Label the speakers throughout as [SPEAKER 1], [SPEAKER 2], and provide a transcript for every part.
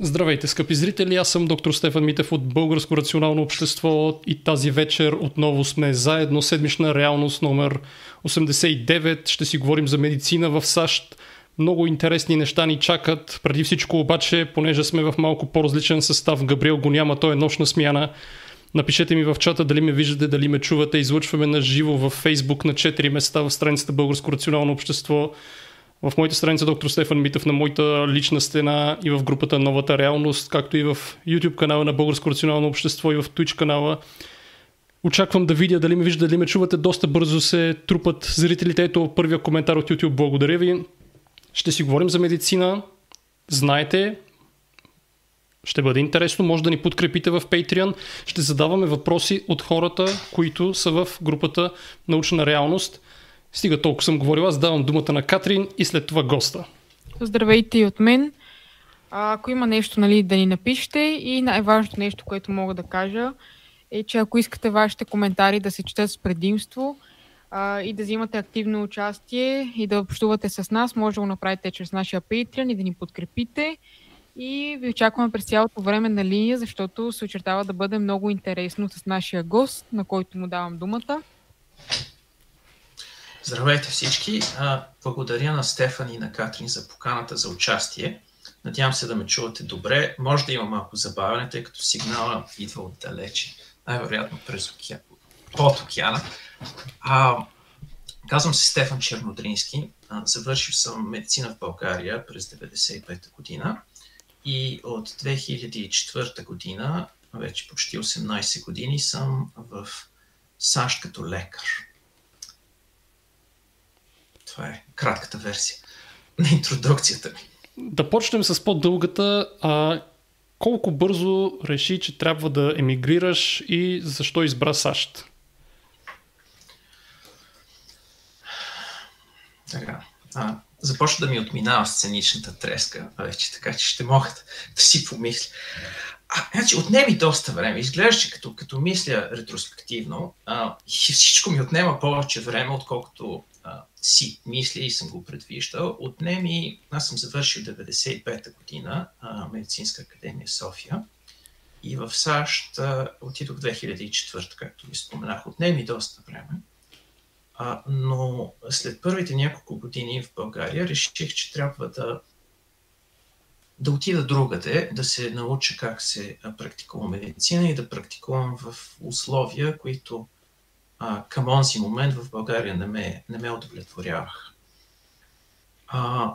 [SPEAKER 1] Здравейте, скъпи зрители! Аз съм доктор Стефан Митев от Българско рационално общество и тази вечер отново сме заедно. Седмична реалност номер 89. Ще си говорим за медицина в САЩ. Много интересни неща ни чакат. Преди всичко обаче, понеже сме в малко по-различен състав, Габриел го няма, той е нощна смяна. Напишете ми в чата дали ме виждате, дали ме чувате. Излъчваме на живо в Фейсбук на 4 места в страницата Българско рационално общество в моята страница доктор Стефан Митев на моята лична стена и в групата Новата реалност, както и в YouTube канала на Българско рационално общество и в Twitch канала. Очаквам да видя дали ме виждате, дали ме чувате. Доста бързо се трупат зрителите. Ето първия коментар от YouTube. Благодаря ви. Ще си говорим за медицина. Знаете, ще бъде интересно. Може да ни подкрепите в Patreon. Ще задаваме въпроси от хората, които са в групата Научна реалност. Стига толкова съм говорил, аз давам думата на Катрин и след това госта.
[SPEAKER 2] Здравейте и от мен. А, ако има нещо нали, да ни напишете и най-важното нещо, което мога да кажа е, че ако искате вашите коментари да се четат с предимство а, и да взимате активно участие и да общувате с нас, може да го направите чрез нашия Patreon и да ни подкрепите. И ви очакваме през цялото време на линия, защото се очертава да бъде много интересно с нашия гост, на който му давам думата.
[SPEAKER 3] Здравейте всички! Благодаря на Стефан и на Катрин за поканата за участие. Надявам се да ме чувате добре. Може да има малко забавяне, тъй като сигнала идва отдалече. Най-вероятно през океан, под океана. А, казвам се Стефан Чернодрински. Завършил съм медицина в България през 1995 година и от 2004 година, вече почти 18 години, съм в САЩ като лекар. Това е кратката версия на интродукцията ми.
[SPEAKER 1] Да почнем с по-дългата. А, колко бързо реши, че трябва да емигрираш и защо избра САЩ?
[SPEAKER 3] Така. А, започва да ми отминава сценичната треска вече, така че ще мога да, да си помисля. А, значи, отнеми доста време. Изглеждаше като, като мисля ретроспективно а, и всичко ми отнема повече време, отколкото си мисля и съм го предвиждал. Отнеми, аз съм завършил 95-та година а, Медицинска академия София и в САЩ а, отидох 2004, както ви споменах. Отнеми доста време. А, но след първите няколко години в България реших, че трябва да да отида другаде, да се науча как се практикува медицина и да практикувам в условия, които а, към онзи момент в България не ме, не ме удовлетворявах. А,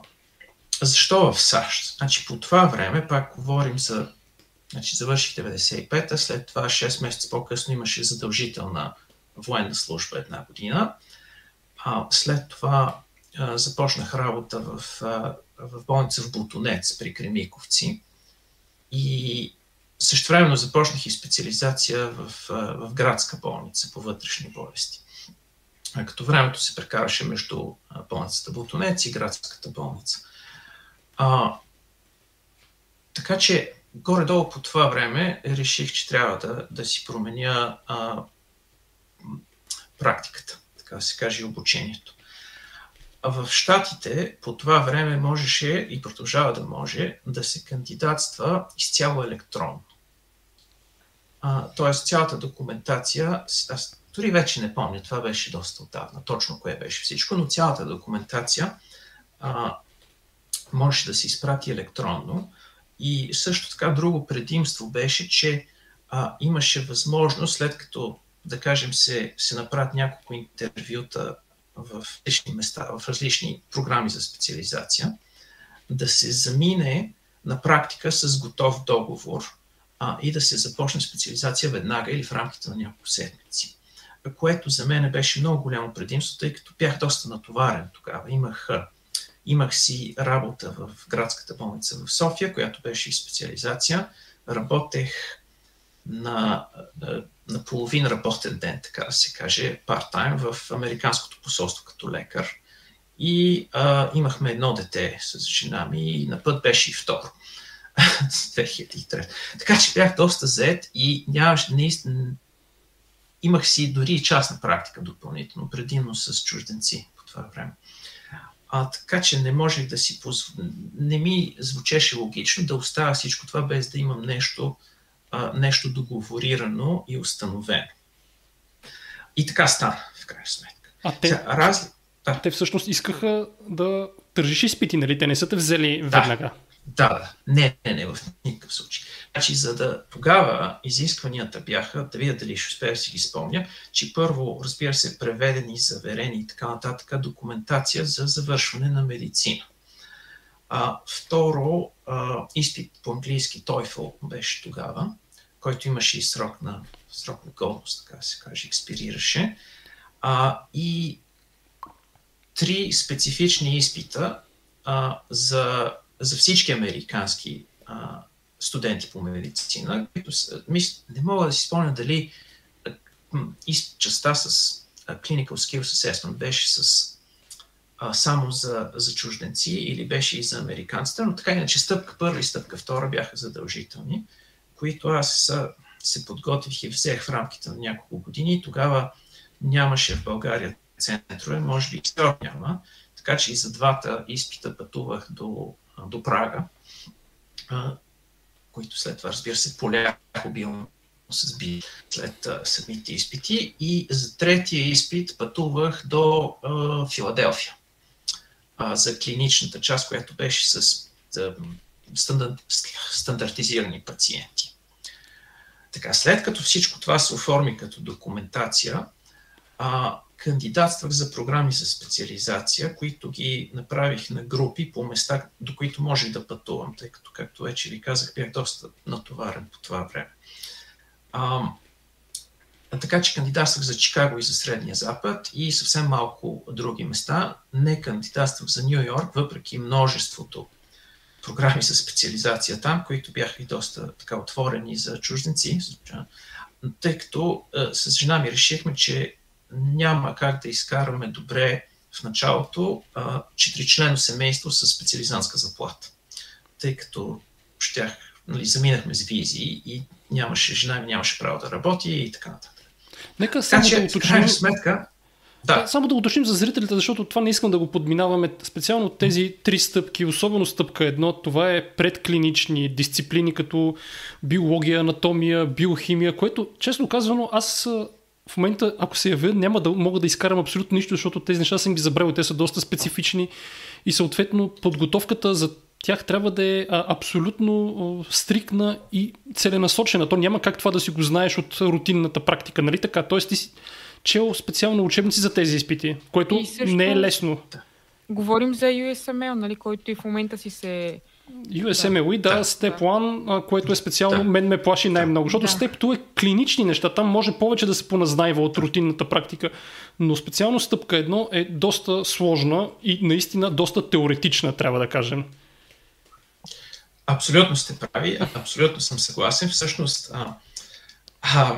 [SPEAKER 3] защо в САЩ? Значи по това време, пак говорим за... Значи завърших 95-та, след това 6 месеца по-късно имаше задължителна военна служба една година. А, след това а, започнах работа в, а, в болница в Бутонец при Кремиковци. И също времено започнах и специализация в, в градска болница по вътрешни болести. Като времето се прекараше между болницата Бутонец и градската болница. А, така че, горе-долу по това време реших, че трябва да, да си променя а, практиката, така да се каже, обучението. А в Штатите по това време можеше и продължава да може да се кандидатства изцяло електронно. Тоест цялата документация, аз дори вече не помня, това беше доста отдавна, точно кое беше всичко, но цялата документация а, можеше да се изпрати електронно. И също така друго предимство беше, че а, имаше възможност, след като, да кажем, се, се направят няколко интервюта в различни места, в различни програми за специализация, да се замине на практика с готов договор а, и да се започне специализация веднага или в рамките на няколко седмици. Което за мен беше много голямо предимство, тъй като бях доста натоварен тогава. Имах, имах си работа в градската болница в София, която беше и специализация. Работех на, на половин работен ден, така да се каже, part-time в Американското посолство като лекар. И а, имахме едно дете с жена ми и на път беше и второ. 2003. Така че бях доста зает и нямаше наистина. Имах си дори и частна практика допълнително, предимно с чужденци по това време. А, така че не можех да си позволя. Не ми звучеше логично да оставя всичко това без да имам нещо, а, нещо договорирано и установено. И така стана, в крайна сметка.
[SPEAKER 1] А те, Сега, разли... да. те всъщност искаха да държиш изпити, нали? Те не са те взели да. веднага.
[SPEAKER 3] Да. Не, не, не, в никакъв случай. Значи, за да тогава изискванията бяха, да видя дали ще успея да си ги спомня, че първо, разбира се, преведени, заверени и така нататък документация за завършване на медицина. А, второ, а, изпит по английски TOEFL беше тогава, който имаше и срок на, срок на годност, така се каже, експирираше. А, и три специфични изпита а, за за всички американски а, студенти по медицина, които не мога да си спомня дали и частта с Clinical Skills Assessment беше с а, само за, за чужденци или беше и за американците, но така иначе стъпка първа и стъпка втора бяха задължителни, които аз се подготвих и взех в рамките на няколко години. Тогава нямаше в България центрове, може би и сега няма, така че и за двата изпита пътувах до до Прага, които след това, разбира се, поляко обилно се сби след самите изпити. И за третия изпит пътувах до Филаделфия за клиничната част, която беше с стандартизирани пациенти. Така, след като всичко това се оформи като документация, а, кандидатствах за програми за специализация, които ги направих на групи по места, до които може да пътувам, тъй като, както вече ви казах, бях доста натоварен по това време. А, така че кандидатствах за Чикаго и за Средния Запад и съвсем малко други места. Не кандидатствах за Нью Йорк, въпреки множеството програми за специализация там, които бяха и доста така отворени за чужденци, тъй като с жена ми решихме, че няма как да изкараме добре в началото четиричлено семейство с специализантска заплата. Тъй като щях, нали, заминахме с визии и нямаше, жена ми нямаше право да работи и така нататък.
[SPEAKER 1] Нека само така, да уточним... сметка,
[SPEAKER 3] да.
[SPEAKER 1] Само да уточним за зрителите, защото това не искам да го подминаваме. Специално тези три стъпки, особено стъпка едно, това е предклинични дисциплини като биология, анатомия, биохимия, което, честно казано, аз в момента, ако се явя, няма да мога да изкарам абсолютно нищо, защото тези неща съм ги забравил. Те са доста специфични и съответно подготовката за тях трябва да е а, абсолютно а, стрикна и целенасочена. То няма как това да си го знаеш от рутинната практика, нали така? Тоест ти си чел специално учебници за тези изпити, което също... не е лесно.
[SPEAKER 2] Говорим за USML, нали, който и в момента си се
[SPEAKER 1] USMLE, да, да, Step 1, което е специално, да. мен ме плаши най-много, защото да. Step 2 е клинични неща, там може повече да се поназнайва от рутинната практика, но специално стъпка 1 е доста сложна и наистина доста теоретична, трябва да кажем.
[SPEAKER 3] Абсолютно сте прави, абсолютно съм съгласен. Всъщност, а, а,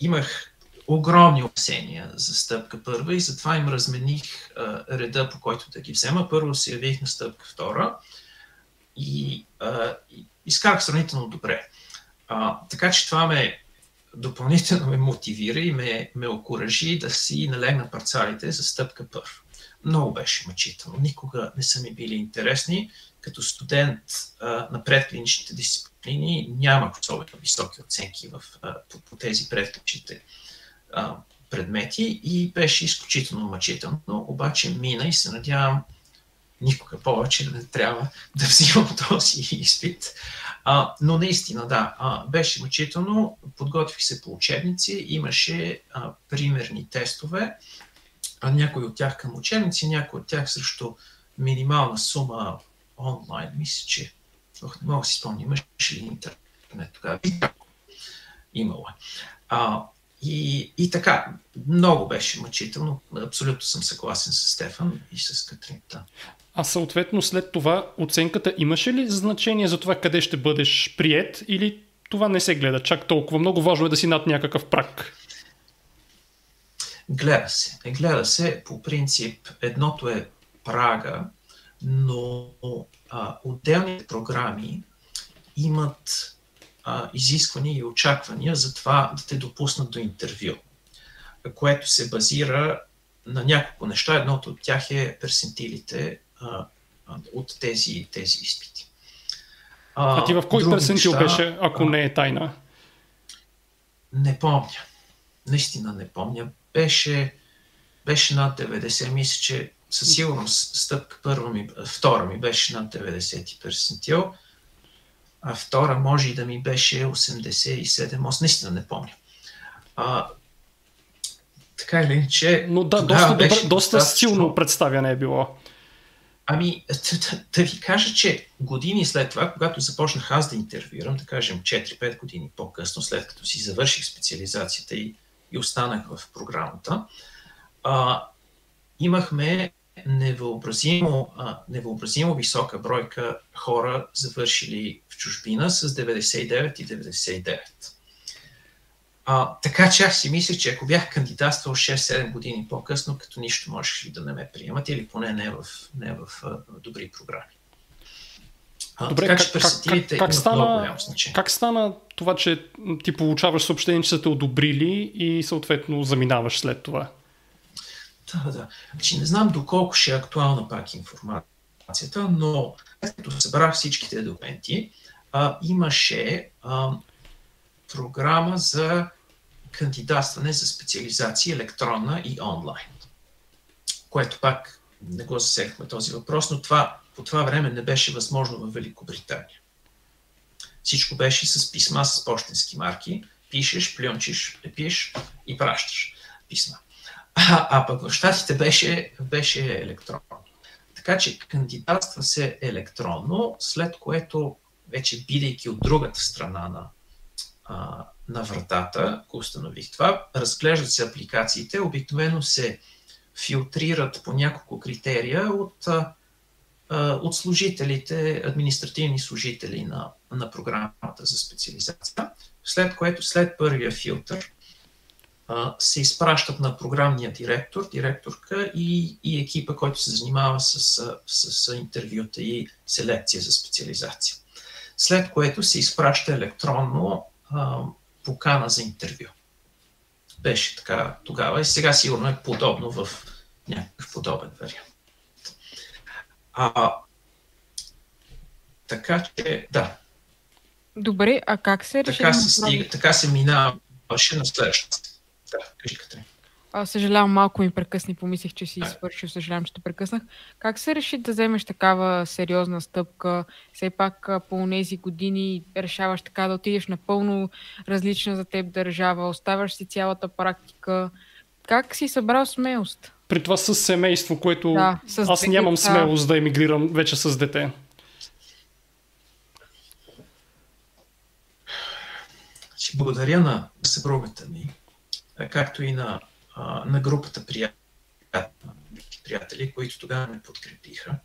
[SPEAKER 3] имах огромни опасения за стъпка първа и затова им размених а, реда, по който да ги взема. Първо се явих на стъпка втора, и, а, изкарах сравнително добре. А, така че това ме допълнително ме мотивира и ме, ме окоръжи да си налегна парцалите за стъпка първа. Много беше мъчително. Никога не са ми били интересни. Като студент а, на предклиничните дисциплини нямах особено високи оценки в, а, по, по тези предклиничните предмети и беше изключително мъчително, обаче мина и се надявам никога повече не трябва да взимам този изпит. А, но наистина, да, а, беше мъчително. Подготвих се по учебници, имаше а, примерни тестове, а някои от тях към учебници, някои от тях срещу минимална сума онлайн. Мисля, че ох, не мога да си спомня, имаше ли интернет тогава? Имало е. А, и, и така, много беше мъчително. Абсолютно съм съгласен с Стефан и с Катринта.
[SPEAKER 1] А съответно след това оценката имаше ли значение за това къде ще бъдеш прият или това не се гледа чак толкова? Много важно е да си над някакъв прак.
[SPEAKER 3] Гледа се. Е, гледа се по принцип. Едното е прага, но а, отделните програми имат а, изисквания и очаквания за това да те допуснат до интервю, което се базира на няколко неща. Едното от тях е персентилите а, от тези, тези изпити.
[SPEAKER 1] А, а ти в кой персентил неща, беше, ако не е тайна?
[SPEAKER 3] Не помня. Наистина не помня. Беше, беше над 90. Мисля, че със сигурност стъпка първа ми, втора ми беше над 90 персентил, а втора може и да ми беше 87. Аз наистина не помня. А, така или че.
[SPEAKER 1] Но да, доста, добър, доста силно представяне е било.
[SPEAKER 3] Ами, да, ви кажа, че години след това, когато започнах аз да интервюирам, да кажем 4-5 години по-късно, след като си завърших специализацията и, и останах в програмата, а, имахме невъобразимо, а, невъобразимо висока бройка хора, завършили в чужбина с 99 и 99. А, така че аз си мисля, че ако бях кандидатствал 6-7 години по-късно, като нищо можеш ли да не ме приемат или поне не в, не в а, добри програми.
[SPEAKER 1] А, Добре, така, как, как, как, как, стана, как стана това, че ти получаваш съобщение, че са те одобрили и съответно заминаваш след това?
[SPEAKER 3] Да, да. Значи, не знам доколко ще е актуална пак информацията, но като събрах всичките документи, а, имаше а, програма за кандидатстване за специализация електронна и онлайн. Което пак не го засегнахме този въпрос, но това, по това време не беше възможно в Великобритания. Всичко беше с писма, с почтенски марки. Пишеш, плюнчиш, лепиш и пращаш писма. А, а пък в щатите беше, беше електронно. Така че кандидатства се електронно, след което вече бидейки от другата страна на, а, на вратата, ако установих това, разглеждат се апликациите, обикновено се филтрират по няколко критерия от, от служителите, административни служители на, на програмата за специализация, след което след първия филтър се изпращат на програмния директор, директорка и, и екипа, който се занимава с, с, с интервюта и селекция за специализация. След което се изпраща електронно покана за интервю. Беше така тогава и сега сигурно е подобно в някакъв подобен вариант. А, така че, да.
[SPEAKER 2] Добре, а как се реши?
[SPEAKER 3] Така се, стига, така се минаваше на следващата. Да, кажи Катрин.
[SPEAKER 2] А, съжалявам, малко ми прекъсни, помислих, че си свършил, съжалявам, че те прекъснах. Как се реши да вземеш такава сериозна стъпка? Все пак по тези години решаваш така да отидеш напълно различна за теб държава, оставаш си цялата практика. Как си събрал смелост?
[SPEAKER 1] При това с семейство, което да, с аз дете, нямам смелост да емигрирам вече с дете.
[SPEAKER 3] Благодаря на съпругата ми, както и на, на групата приятели, които тогава ме подкрепиха.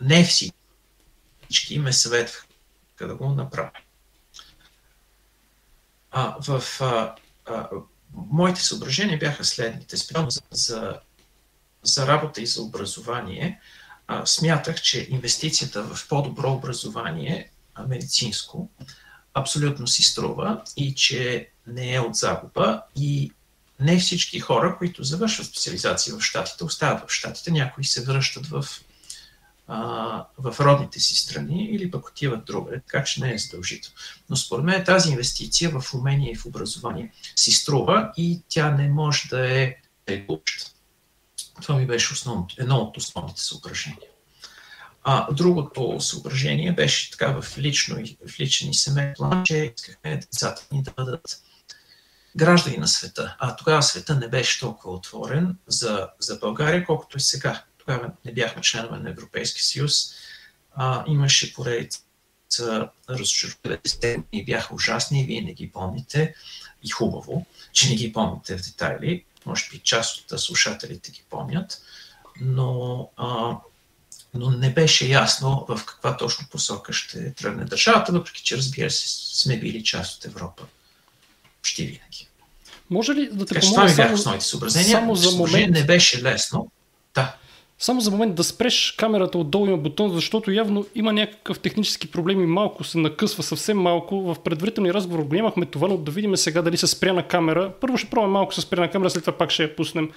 [SPEAKER 3] Не всички ме съветваха да го направя. А, в а, а, моите съображения бяха следните. Специално за, за, за работа и за образование, а, смятах, че инвестицията в по-добро образование, а, медицинско, абсолютно си струва и че не е от загуба и не всички хора, които завършват специализация в Штатите, остават в Штатите. Някои се връщат в, а, в родните си страни или пък отиват другаде, така че не е задължително. Но според мен тази инвестиция в умение и в образование си струва и тя не може да е текуща. Това ми беше основно, едно от основните съображения. А другото съображение беше така в, лично, в личен и семейен план, че искахме децата ни да бъдат граждани на света. А тогава света не беше толкова отворен за, за България, колкото и сега. Тогава не бяхме членове на Европейския съюз. А, имаше поредица разочаровани и бяха ужасни, вие не ги помните. И хубаво, че не ги помните в детайли. Може би част от слушателите ги помнят. Но, а, но не беше ясно в каква точно посока ще тръгне държавата, въпреки че, разбира се, сме били част от Европа почти винаги.
[SPEAKER 1] Може ли да те
[SPEAKER 3] така, помоля само, основните съображения. Само за момент не беше лесно. Да.
[SPEAKER 1] Само за момент да спреш камерата отдолу има бутон, защото явно има някакъв технически проблем и малко се накъсва, съвсем малко. В предварителни разговор нямахме това, но да видим сега дали се спря на камера. Първо ще пробваме малко се спря на камера, след това пак ще я пуснем.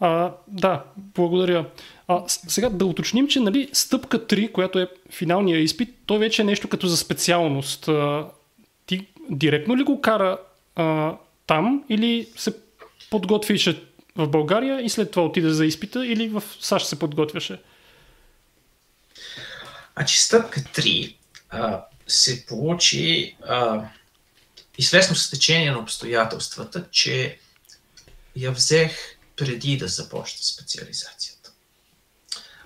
[SPEAKER 1] А, да, благодаря. А, сега да уточним, че нали, стъпка 3, която е финалния изпит, то вече е нещо като за специалност. Директно ли го кара а, там или се подготвише в България и след това отиде за изпита или в САЩ се подготвяше?
[SPEAKER 3] Значи стъпка 3 а, се получи а, известно стечение на обстоятелствата, че я взех преди да започне специализацията.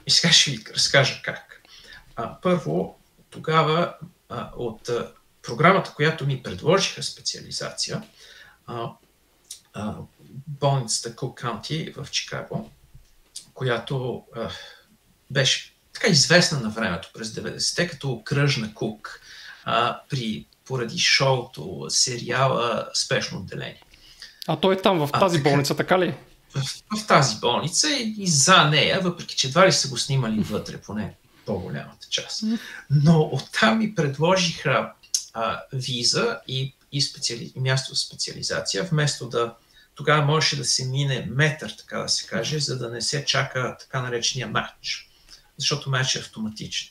[SPEAKER 3] И сега ще ви разкажа как. А, първо, тогава а, от програмата, която ми предложиха специализация, а, а, болницата Кук Каунти в Чикаго, която а, беше така известна на времето през 90-те като кръжна Кук а, при, поради шоуто, сериала Спешно отделение.
[SPEAKER 1] А той е там, в тази а, болница, така ли?
[SPEAKER 3] В, в тази болница и, и за нея, въпреки че едва ли са го снимали вътре, поне по-голямата част. Но оттам ми предложиха а, виза и, и, специали... място за специализация, вместо да тогава можеше да се мине метър, така да се каже, за да не се чака така наречения матч. Защото матч е автоматичен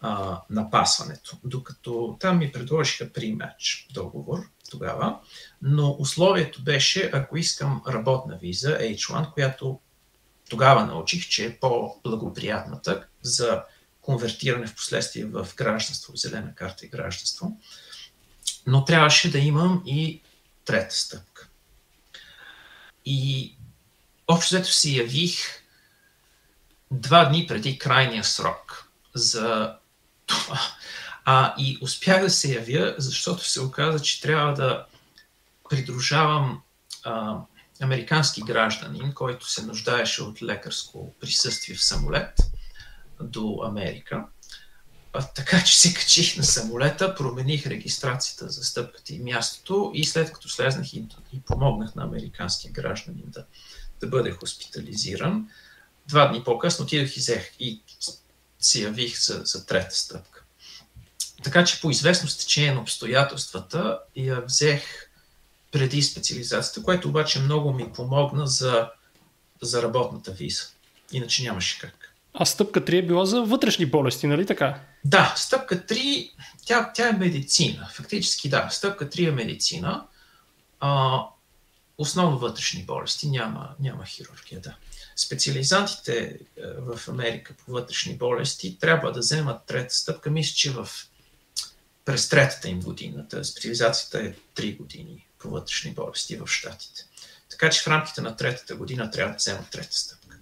[SPEAKER 3] а, напасването. Докато там ми предложиха при матч договор тогава, но условието беше, ако искам работна виза H1, която тогава научих, че е по-благоприятната за конвертиране в последствие в гражданство, в зелена карта и гражданство. Но трябваше да имам и трета стъпка. И общо взето се явих два дни преди крайния срок за това. А, и успях да се явя, защото се оказа, че трябва да придружавам а, американски гражданин, който се нуждаеше от лекарско присъствие в самолет до Америка. А, така че се качих на самолета, промених регистрацията за стъпката и мястото и след като слезнах и, и помогнах на американския гражданин да, да бъде хоспитализиран, два дни по-късно отидох и взех и се явих за, за трета стъпка. Така че по известно стечение на обстоятелствата я взех преди специализацията, което обаче много ми помогна за, за работната виза. Иначе нямаше как.
[SPEAKER 1] А стъпка 3 е била за вътрешни болести, нали така?
[SPEAKER 3] Да, стъпка 3, тя, тя е медицина. Фактически да, стъпка 3 е медицина. А, основно вътрешни болести, няма, няма хирургия, да. Специализантите е, в Америка по вътрешни болести трябва да вземат трета стъпка. Мисля, че в, през третата им година. Специализацията е 3 години по вътрешни болести в Штатите. Така че в рамките на третата година трябва да вземат трета стъпка.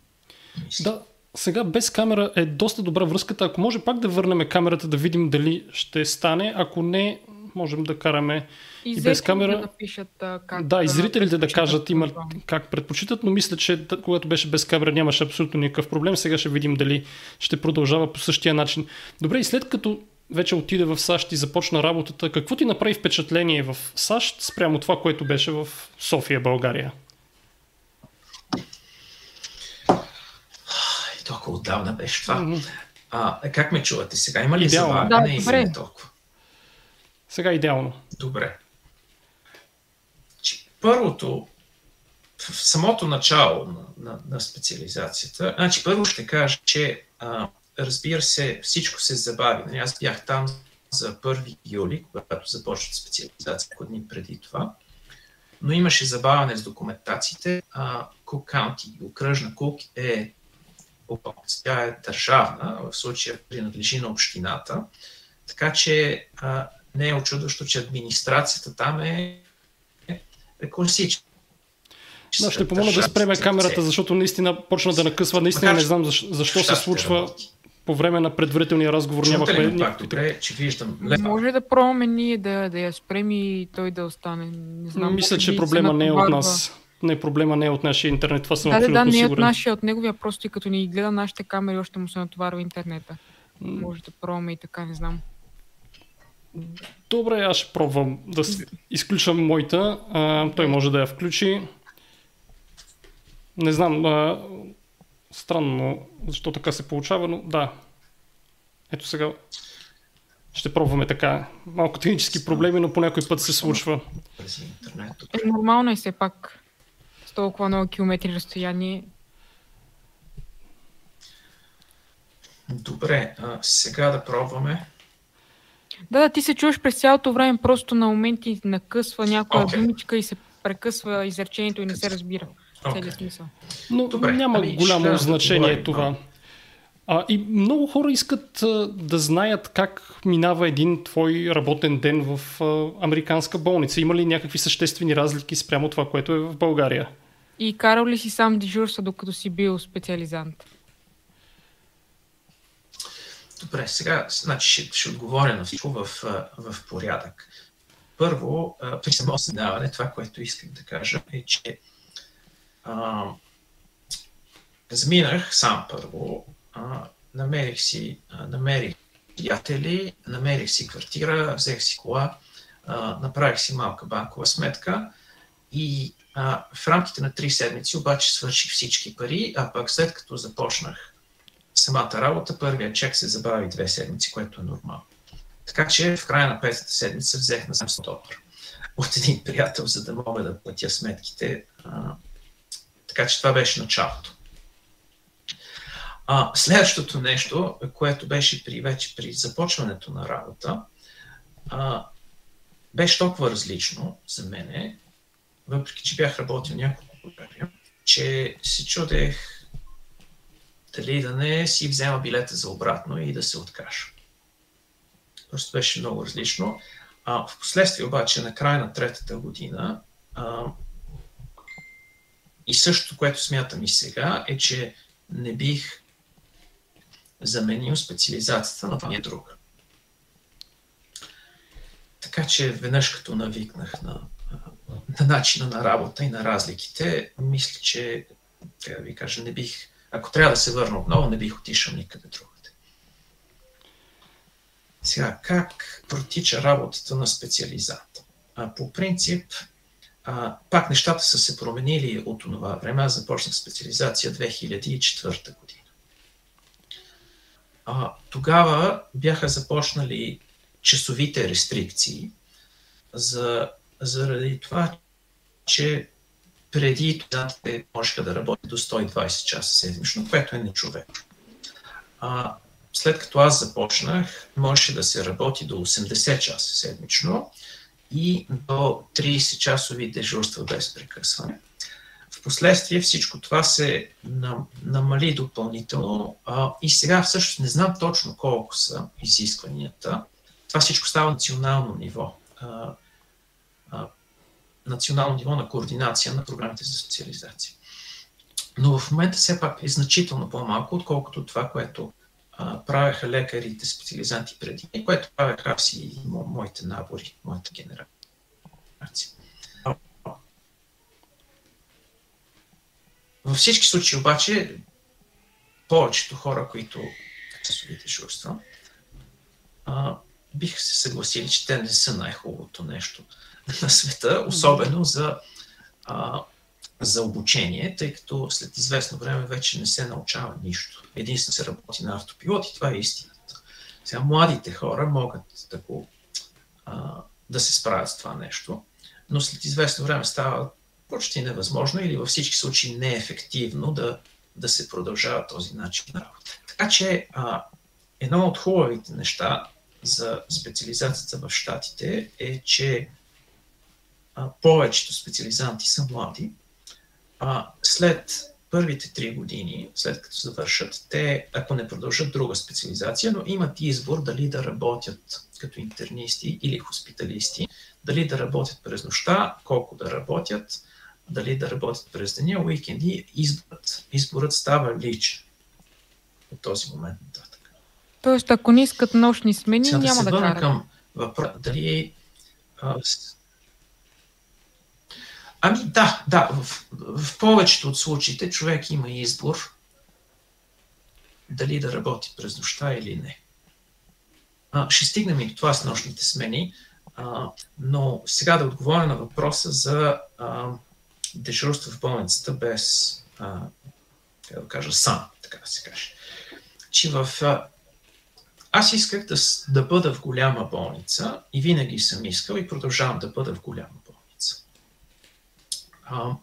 [SPEAKER 1] Мисля. Да, сега без камера е доста добра връзката. Ако може пак да върнем камерата да видим дали ще стане. Ако не, можем да караме и, и без камера.
[SPEAKER 2] Да, пишат, как
[SPEAKER 1] да, и зрителите да кажат има, как предпочитат, но мисля, че когато беше без камера нямаше абсолютно никакъв проблем. Сега ще видим дали ще продължава по същия начин. Добре, и след като вече отиде в САЩ и започна работата, какво ти направи впечатление в САЩ спрямо това, което беше в София, България?
[SPEAKER 3] Толкова отдавна беше това. Mm-hmm. А, как ме чувате сега? Има ли забавяне да, или толкова?
[SPEAKER 1] Сега идеално.
[SPEAKER 3] Добре. Първото, в самото начало на, на, на специализацията, значи първо ще кажа, че а, разбира се, всичко се забави. Нали, аз бях там за 1 юли, когато започва специализация, дни преди това. Но имаше забавяне с документациите. Кук Каунти, окръжна Кук е тя е държавна, в случая принадлежи на общината. Така че а, не е очудващо, че администрацията там е, е класична.
[SPEAKER 1] Да, ще помоля да спреме камерата, защото наистина почна да накъсва. Наистина не знам защо, защо се случва по време на предварителния разговор.
[SPEAKER 3] Нямахме никакви... Добре, че виждам.
[SPEAKER 2] Може да пробваме ние да, да я спрем и той да остане. Не знам,
[SPEAKER 1] Мисля, че проблема не е от нас. Не, проблема не е от нашия интернет, това съм
[SPEAKER 2] да,
[SPEAKER 1] абсолютно
[SPEAKER 2] да, да,
[SPEAKER 1] не
[SPEAKER 2] е от нашия, от неговия, просто и като ни гледа нашите камери, още му се натоварва интернета. Може да пробваме и така, не знам.
[SPEAKER 1] Добре, аз ще пробвам да изключвам моята. А, той може да я включи. Не знам, а, странно защо така се получава, но да. Ето сега ще пробваме така. Малко технически проблеми, но по някой път се случва.
[SPEAKER 2] Е, нормално е все пак. Толкова много километри разстояние.
[SPEAKER 3] Добре, а, сега да пробваме.
[SPEAKER 2] Да, да, ти се чуваш през цялото време, просто на моменти накъсва някоя okay. думичка и се прекъсва изречението и не се разбира okay. целият смисъл.
[SPEAKER 1] Но Добре, няма ами, голямо значение да това. А, и много хора искат а, да знаят как минава един твой работен ден в а, американска болница. Има ли някакви съществени разлики спрямо това, което е в България?
[SPEAKER 2] И карал ли си сам дежурства, докато си бил специализант?
[SPEAKER 3] Добре, сега значи, ще, ще отговоря на всичко в, в порядък. Първо, при само създаване, това, което искам да кажа е, че а, заминах сам първо, а, намерих си, а, намерих приятели, намерих си квартира, взех си кола, а, направих си малка банкова сметка и в рамките на три седмици обаче свърших всички пари, а пък след като започнах самата работа, първият чек се забави две седмици, което е нормално. Така че в края на петата седмица взех на 700 долара от един приятел, за да мога да платя сметките. Така че това беше началото. А, следващото нещо, което беше при, вече при започването на работа, а, беше толкова различно за мене, въпреки че бях работил няколко години, че се чудех дали да не си взема билета за обратно и да се откажа. Просто беше много различно. А, в последствие обаче, на края на третата година, а, и същото, което смятам и сега, е, че не бих заменил специализацията на това друга. Така че веднъж като навикнах на, на начина на работа и на разликите, мисля, че, трябва да ви кажа, не бих ако трябва да се върна отново, не бих отишъл никъде другаде. Сега, как протича работата на специализанта? А, по принцип, а, пак нещата са се променили от това време. Аз започнах специализация 2004 година. А, тогава бяха започнали часовите рестрикции за, заради това, че преди студентите можеха да работят до 120 часа седмично, което е нечовечно. А, след като аз започнах, можеше да се работи до 80 часа седмично и до 30 часови дежурства без прекъсване. Впоследствие всичко това се намали допълнително а, и сега всъщност не знам точно колко са изискванията. Това всичко става национално ниво. А, национално ниво на координация на програмите за специализация. Но в момента все пак е значително по-малко, отколкото това, което а, правеха лекарите, специализанти преди, и което правеха аз и мо, моите набори, моята генерация. Във всички случаи обаче, повечето хора, които са дежурства, биха се съгласили, че те не са най-хубавото нещо на света, особено за, а, за обучение, тъй като след известно време вече не се научава нищо. Единствено се работи на автопилот и това е истината. Сега младите хора могат да, го, а, да се справят с това нещо, но след известно време става почти невъзможно или във всички случаи неефективно да, да се продължава този начин на работа. Така че а, едно от хубавите неща за специализацията в Штатите е, че а, повечето специализанти са млади. А, след първите три години, след като завършат, те, ако не продължат друга специализация, но имат избор дали да работят като интернисти или хоспиталисти, дали да работят през нощта, колко да работят, дали да работят през деня, уикенди, изборът. Изборът става личен от този момент нататък.
[SPEAKER 2] Тоест, ако не искат нощни смени,
[SPEAKER 3] Сега
[SPEAKER 2] няма
[SPEAKER 3] да,
[SPEAKER 2] да,
[SPEAKER 3] се
[SPEAKER 2] карат.
[SPEAKER 3] към въпроса дали а, Ами да, да. В, в повечето от случаите човек има избор дали да работи през нощта или не. А, ще стигнем и до това с нощните смени, а, но сега да отговоря на въпроса за а, дежурство в болницата без, а, как да кажа, сам, така да се каже. Че в, а, аз исках да, да бъда в голяма болница и винаги съм искал и продължавам да бъда в голяма. А,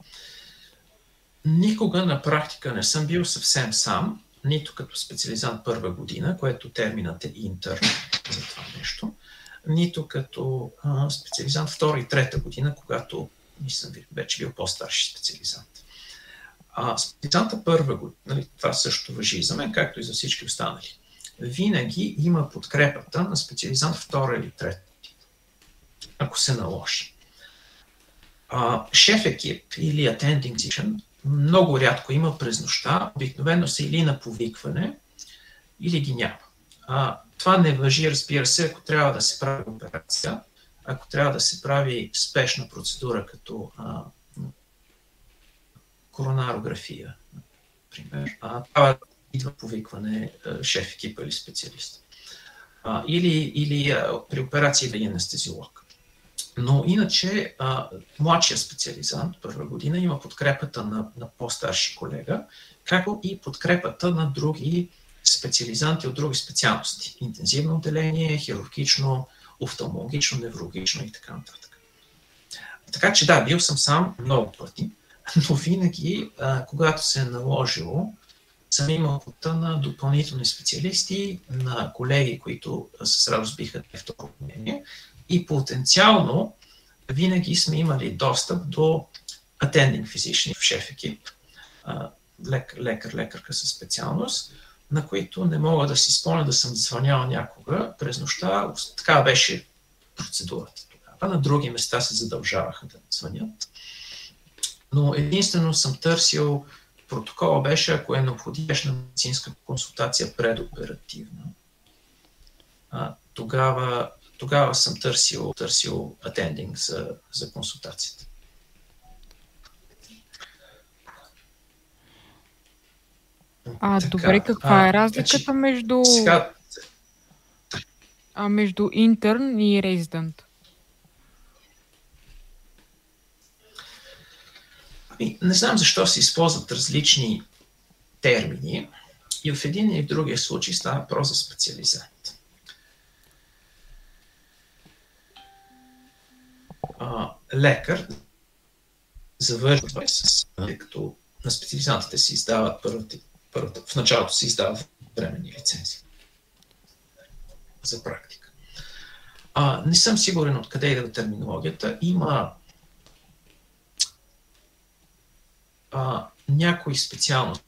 [SPEAKER 3] никога на практика не съм бил съвсем сам, нито като специализант първа година, което терминът е интер за това нещо, нито като а, специализант втора и трета година, когато съм вече бил по-старши специализант. А специализанта първа година, нали, това също въжи и за мен, както и за всички останали. Винаги има подкрепата на специализант втора или трета ако се наложи. Шеф екип или attending position много рядко има през нощта, обикновено са или на повикване, или ги няма. А, това не въжи, разбира се, ако трябва да се прави операция, ако трябва да се прави спешна процедура, като а, коронарография, например. А, това идва повикване шеф екипа или специалист. А, или или а, при операции да е анестезиолог. Но иначе а, младшия специализант, първа година, има подкрепата на, на по-старши колега, както и подкрепата на други специализанти от други специалности. Интензивно отделение, хирургично, офталмологично, неврологично и така нататък. Така че да, бил съм сам много пъти, но винаги, а, когато се е наложило, съм имал пута на допълнителни специалисти, на колеги, които с радост биха второ мнение и потенциално винаги сме имали достъп до attending physician шеф екип, лекар, лекарка със специалност, на които не мога да си спомня да съм звънял някога през нощта. Така беше процедурата тогава. На други места се задължаваха да звънят. Но единствено съм търсил протокола беше, ако е необходимешна медицинска консултация предоперативна. Тогава тогава съм търсил, търсил атендинг за, за консултацията.
[SPEAKER 2] А, така, добре, каква е разликата значи, между, сега... а, между интерн и резидент?
[SPEAKER 3] Ами, не знам защо се използват различни термини и в един и в другия случай става въпрос за специализант. А, лекар завършва с, тъй като на специализантите си издават първата, първата, в началото си издават временни лицензии за практика. А, не съм сигурен откъде идва терминологията. Има а, някои специалности,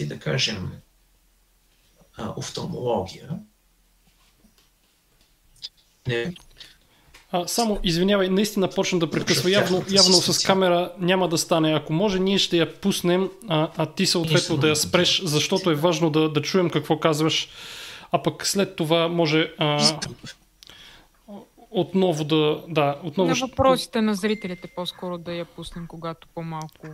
[SPEAKER 3] да кажем а, офталмология, не,
[SPEAKER 1] а, само, извинявай, наистина почна да прекъсва. Явно, явно с камера няма да стане. Ако може, ние ще я пуснем, а, а ти съответно да я спреш, защото е важно да, да чуем какво казваш. А пък след това може а, отново да... да отново
[SPEAKER 2] на въпросите на зрителите по-скоро да я пуснем, когато по-малко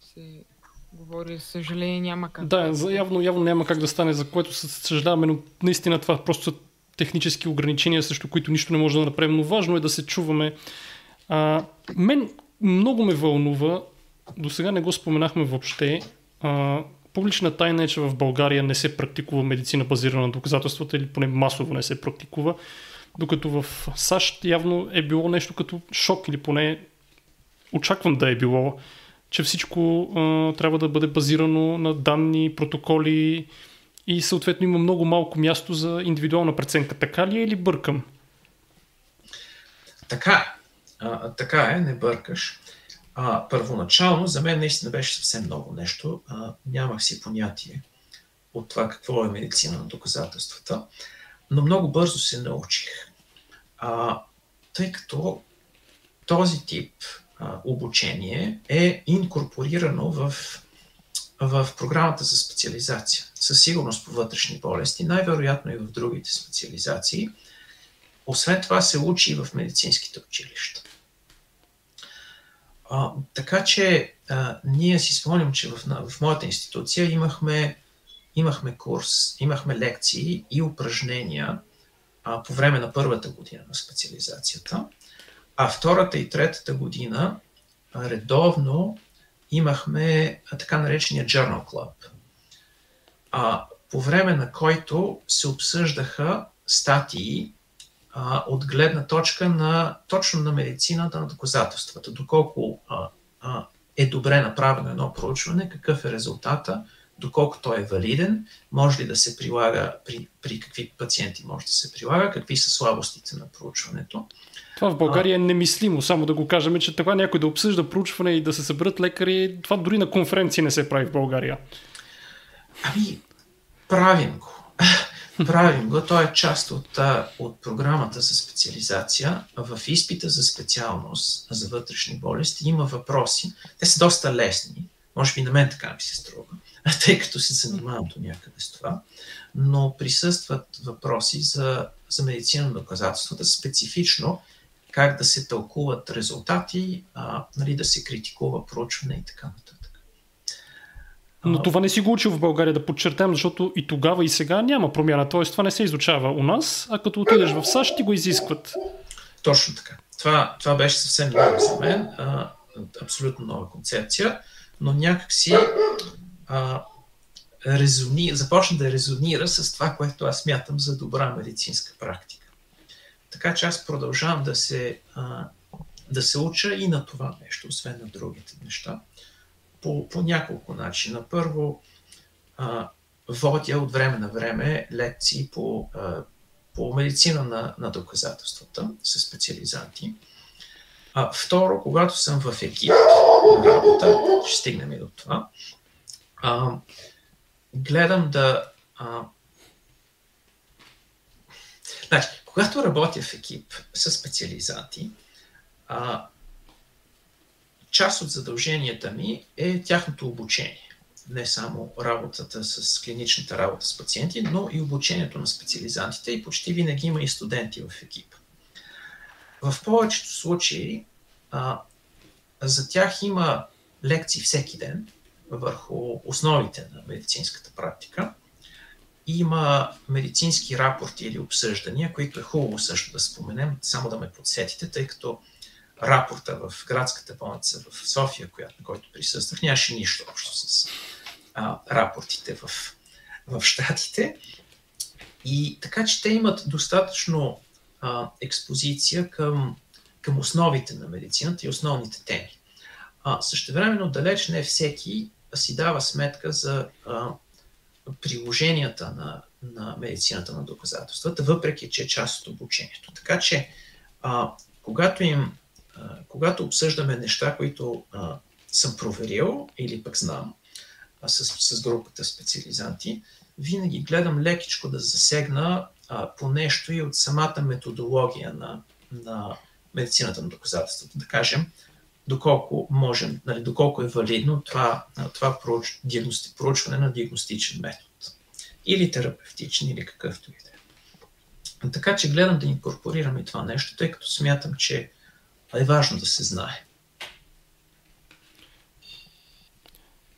[SPEAKER 2] се говори. За съжаление няма как.
[SPEAKER 1] Да, явно, явно няма как да стане, за което съжаляваме, но наистина това просто технически ограничения, срещу които нищо не може да направим, но важно е да се чуваме. А, мен много ме вълнува, до сега не го споменахме въобще, а, публична тайна е, че в България не се практикува медицина базирана на доказателствата или поне масово не се практикува, докато в САЩ явно е било нещо като шок или поне очаквам да е било, че всичко а, трябва да бъде базирано на данни, протоколи, и съответно има много малко място за индивидуална преценка. Така ли е или бъркам?
[SPEAKER 3] Така, а, така е, не бъркаш. А, първоначално за мен наистина беше съвсем много нещо. А, нямах си понятие от това какво е медицина на доказателствата, но много бързо се научих. А, тъй като този тип а, обучение е инкорпорирано в в програмата за специализация. Със сигурност по вътрешни болести, най-вероятно и в другите специализации. Освен това се учи и в медицинските училища. А, така че а, ние си спомням, че в, в моята институция имахме, имахме курс, имахме лекции и упражнения а, по време на първата година на специализацията, а втората и третата година редовно имахме така наречения Journal Club, а, по време на който се обсъждаха статии а, от гледна точка на точно на медицината на доказателствата, доколко а, а, е добре направено едно проучване, какъв е резултата, доколко той е валиден, може ли да се прилага, при, при какви пациенти може да се прилага, какви са слабостите на проучването.
[SPEAKER 1] Това в България е немислимо, само да го кажем, че това някой да обсъжда проучване и да се съберат лекари, това дори на конференции не се прави в България.
[SPEAKER 3] Ами, правим го. Правим го. Той е част от, от програмата за специализация. В изпита за специалност за вътрешни болести има въпроси. Те са доста лесни. Може би на мен така ми се струва, тъй като се занимавам до някъде с това. Но присъстват въпроси за, за медицина на доказателствата, специфично как да се тълкуват резултати, а, нали, да се критикува проучване и така нататък.
[SPEAKER 1] Но това не си го учил в България да подчертаем, защото и тогава и сега няма промяна. Тоест това не се изучава у нас, а като отидеш в САЩ ти го изискват.
[SPEAKER 3] Точно така. Това, това беше съвсем ново за мен. А, абсолютно нова концепция, но някакси а, резони, започна да резонира с това, което аз смятам за добра медицинска практика. Така че аз продължавам да се, а, да се уча и на това нещо, освен на другите неща по, по няколко начина. Първо, а, водя от време на време лекции по, а, по медицина на, на доказателствата с специализанти. А, второ, когато съм в екип работа, ще стигнем и до това, а, гледам да. А, значи, когато работя в екип с специализанти, а, част от задълженията ми е тяхното обучение. Не само работата с клиничната работа с пациенти, но и обучението на специализантите и почти винаги има и студенти в екипа. В повечето случаи а, за тях има лекции всеки ден върху основите на медицинската практика. Има медицински рапорти или обсъждания, които е хубаво също да споменем, само да ме подсетите, тъй като рапорта в градската болница в София, която, на който присъствах, нямаше нищо общо с а, рапортите в, в Штатите. И така че те имат достатъчно а, експозиция към, към основите на медицината и основните теми. А, същевременно далеч не всеки си дава сметка за а, приложенията на, на медицината на доказателствата, въпреки че е част от обучението. Така че, а, когато им когато обсъждаме неща, които а, съм проверил или пък знам а, с, с групата специализанти, винаги гледам лекичко да засегна а, по нещо и от самата методология на, на медицината на доказателството. Да кажем, доколко можем, нали, доколко е валидно това, това проуч, диагности, проучване на диагностичен метод. Или терапевтичен, или какъвто и да е. Така че гледам да инкорпорираме това нещо, тъй като смятам, че е важно да се знае.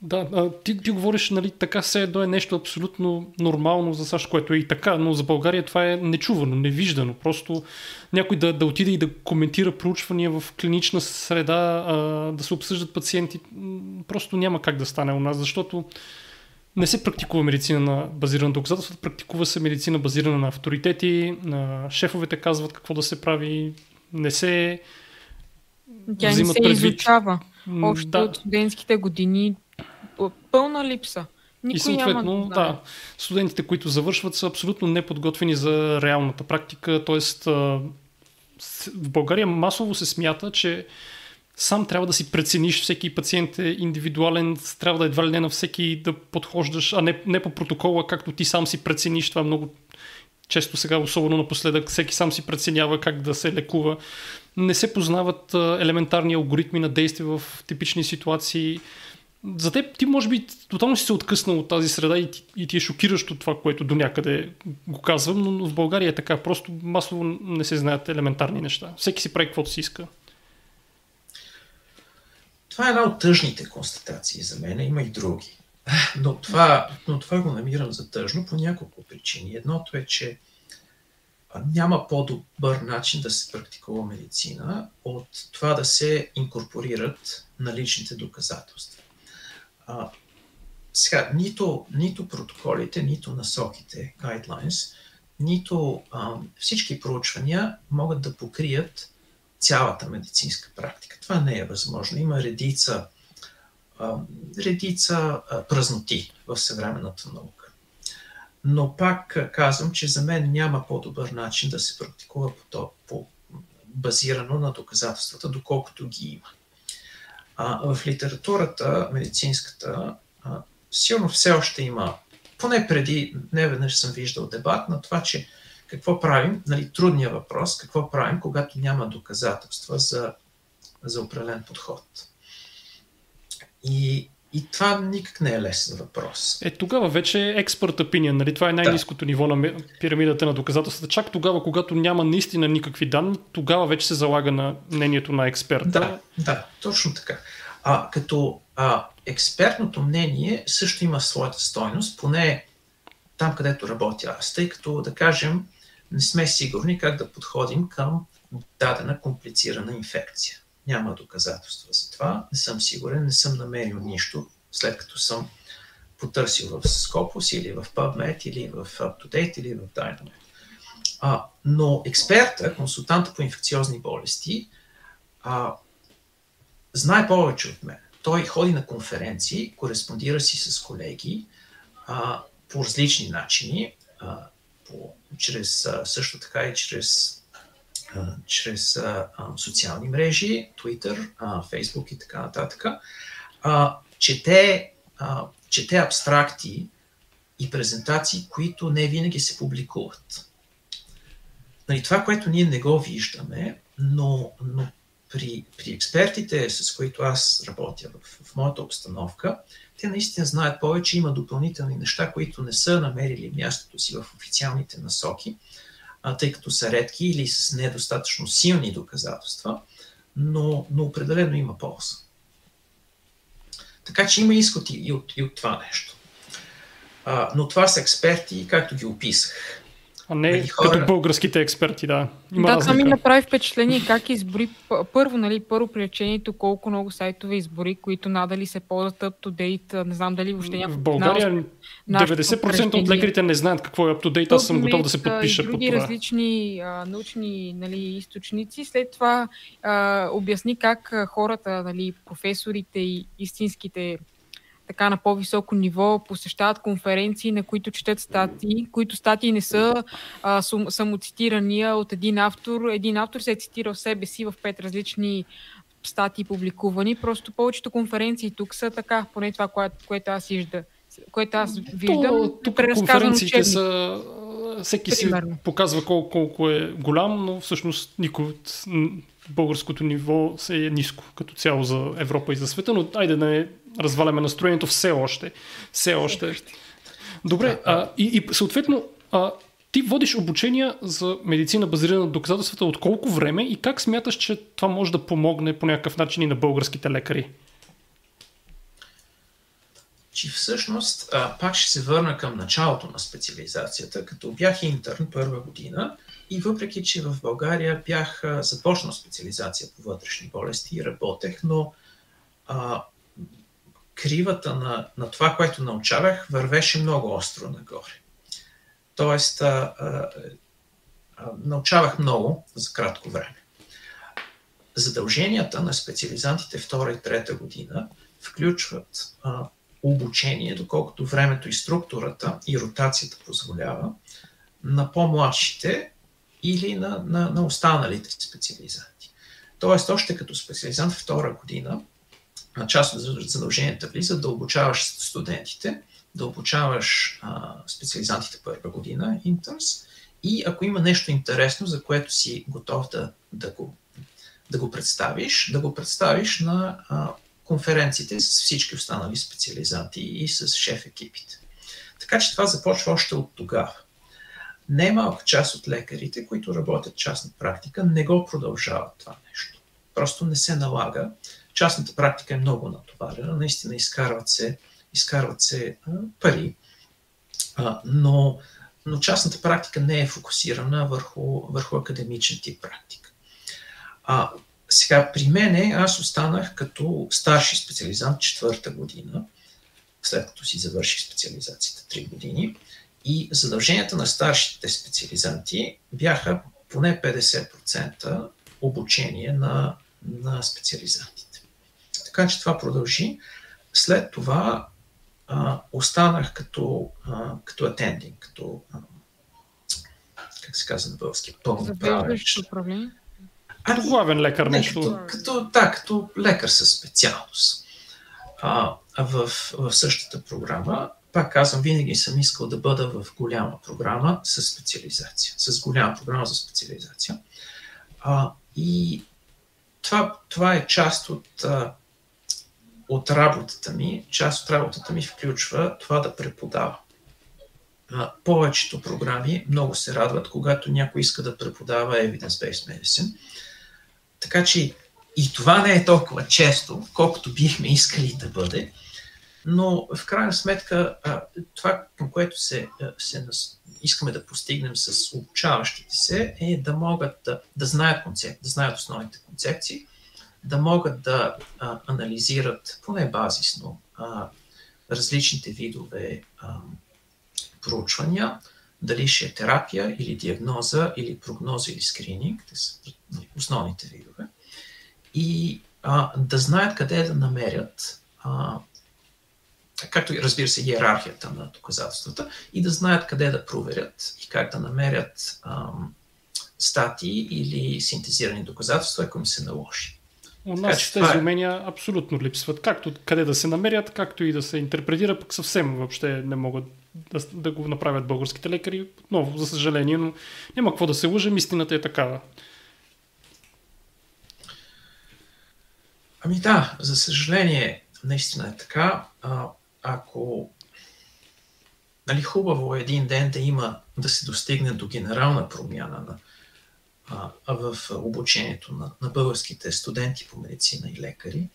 [SPEAKER 1] Да, ти, ти говориш, нали, така се едно е нещо абсолютно нормално за САЩ, което е и така, но за България това е нечувано, невиждано. Просто някой да, да отиде и да коментира проучвания в клинична среда, а, да се обсъждат пациенти, просто няма как да стане у нас, защото не се практикува медицина на базирана на доказателствата, практикува се медицина базирана на авторитети, на шефовете казват какво да се прави, не се
[SPEAKER 2] тя не се предвид. изучава. Още да. от студентските години пълна липса. Никой и съответно, няма да, да,
[SPEAKER 1] студентите, които завършват, са абсолютно неподготвени за реалната практика. Тоест, в България масово се смята, че сам трябва да си прецениш всеки пациент е индивидуален, трябва да едва ли не на всеки да подхождаш, а не, не по протокола, както ти сам си прецениш. Това е много често сега, особено напоследък, всеки сам си преценява как да се лекува не се познават елементарни алгоритми на действие в типични ситуации. За теб ти може би тотално си се откъснал от тази среда и ти, и ти е шокиращо това, което до някъде го казвам, но в България е така. Просто масово не се знаят елементарни неща. Всеки си прави каквото си иска.
[SPEAKER 3] Това е една от тъжните констатации за мен. Има и други. Но това, но това го намирам за тъжно по няколко причини. Едното е, че няма по-добър начин да се практикува медицина от това да се инкорпорират наличните доказателства. А, сега, нито, нито протоколите, нито насоките, guidelines, нито а, всички проучвания могат да покрият цялата медицинска практика. Това не е възможно. Има редица а, редица а, празноти в съвременната наука. Но пак казвам, че за мен няма по-добър начин да се практикува по, по базирано на доказателствата, доколкото ги има. А, в литературата, медицинската, а, силно все още има, поне преди, не веднъж съм виждал дебат на това, че какво правим, нали, трудния въпрос, какво правим, когато няма доказателства за, за определен подход. И, и това никак не е лесен въпрос.
[SPEAKER 1] Е, тогава вече е експерт opinion, нали? Това е най-низкото да. ниво на пирамидата на доказателствата. Чак тогава, когато няма наистина никакви данни, тогава вече се залага на мнението на експерта.
[SPEAKER 3] Да, да, точно така. А, като а, експертното мнение също има своята стойност, поне там, където работя аз, тъй като, да кажем, не сме сигурни как да подходим към дадена комплицирана инфекция. Няма доказателства за това. Не съм сигурен, не съм намерил нищо, след като съм потърсил в Scopus или в PubMed или в UpToDate или в Dynamed. А, но експерта, консултанта по инфекциозни болести, а, знае повече от мен. Той ходи на конференции, кореспондира си с колеги а, по различни начини, а, по, чрез, а, също така и чрез чрез а, социални мрежи, Twitter, а, Facebook и така нататък, а, чете, а, чете абстракти и презентации, които не винаги се публикуват. Нали, това, което ние не го виждаме, но, но при, при експертите, с които аз работя в, в моята обстановка, те наистина знаят повече, има допълнителни неща, които не са намерили мястото си в официалните насоки а, тъй като са редки или с недостатъчно силни доказателства, но, но определено има полза. Така че има изход и от, и от това нещо. А, но това са експерти, както ги описах.
[SPEAKER 1] А не нали, хора... като българските експерти, да.
[SPEAKER 2] Има да, това ми направи впечатление как избори първо, нали, първо при лечението, колко много сайтове избори, които надали се ползват up to date. Не знам дали въобще
[SPEAKER 1] някакво. В България 90% от лекарите не знаят какво е up to date. Аз съм готов да се подпиша. И
[SPEAKER 2] други
[SPEAKER 1] под това.
[SPEAKER 2] различни а, научни нали, източници. След това а, обясни как хората, нали, професорите и истинските така на по-високо ниво посещават конференции, на които четат статии, които статии не са а, самоцитирания от един автор. Един автор се е цитирал себе си в пет различни статии публикувани. Просто повечето конференции тук са така, поне това, което, което аз вижда което аз виждам. То,
[SPEAKER 1] тук конференциите са всеки Примерно. си показва колко, колко е голям, но всъщност никой от българското ниво се е ниско като цяло за Европа и за света, но айде да не разваляме настроението все още. Все още. Добре, а, и, и съответно, а, ти водиш обучения за медицина базирана на доказателствата от колко време и как смяташ, че това може да помогне по някакъв начин и на българските лекари?
[SPEAKER 3] Че всъщност, а, пак ще се върна към началото на специализацията, като бях интерн първа година и въпреки, че в България бях започнал специализация по вътрешни болести и работех, но а, кривата на, на това, което научавах, вървеше много остро нагоре. Тоест, а, а, а, научавах много за кратко време. Задълженията на специализантите втора и трета година включват а, обучение, доколкото времето и структурата и ротацията позволява, на по-младшите или на, на, на останалите специализанти. Тоест, още като специализант втора година, част от задълженията влиза да обучаваш студентите, да обучаваш а, специализантите първа година, интерс, и ако има нещо интересно, за което си готов да, да, го, да го представиш, да го представиш на а, конференциите с всички останали специализанти и с шеф екипите. Така че това започва още от тогава. Немалка част от лекарите, които работят частна практика, не го продължават това нещо. Просто не се налага. Частната практика е много натоварена, наистина изкарват се, изкарват се а, пари, а, но, но частната практика не е фокусирана върху, върху академичен тип практика. А, сега, при мене аз останах като старши специализант четвърта година, след като си завърших специализацията 3 години. И задълженията на старшите специализанти бяха поне 50% обучение на, на специализантите. Така че това продължи. след това а, останах като, а, като attending, като а, как се казва на български,
[SPEAKER 2] пълноправен.
[SPEAKER 1] Като главен лекар нещо.
[SPEAKER 3] Като, като, да, като лекар със специалност. А, в, в същата програма, пак казвам, винаги съм искал да бъда в голяма програма с специализация. С голяма програма за специализация. А, и това, това е част от, от работата ми. Част от работата ми включва това да преподава. А, повечето програми много се радват, когато някой иска да преподава Evidence-Based Medicine. Така че и това не е толкова често, колкото бихме искали да бъде, но в крайна сметка това, към което се, се искаме да постигнем с обучаващите се, е да могат да, да знаят концепт, да знаят основните концепции, да могат да а, анализират поне базисно а, различните видове а, проучвания, дали ще е терапия или диагноза, или прогноза, или скрининг, те са основните видове, и а, да знаят къде да намерят, а, както и разбира се, иерархията на доказателствата, и да знаят къде да проверят и как да намерят а, статии или синтезирани доказателства, ако им се наложи.
[SPEAKER 1] У нас че, тези е... умения абсолютно липсват. Както къде да се намерят, както и да се интерпретира, пък съвсем въобще не могат да, да го направят българските лекари. Отново, за съжаление, но няма какво да се лъжем, истината е такава.
[SPEAKER 3] Ами да, за съжаление, наистина е така. А, ако нали, хубаво е един ден да има, да се достигне до генерална промяна на, а, в обучението на, на българските студенти по медицина и лекари,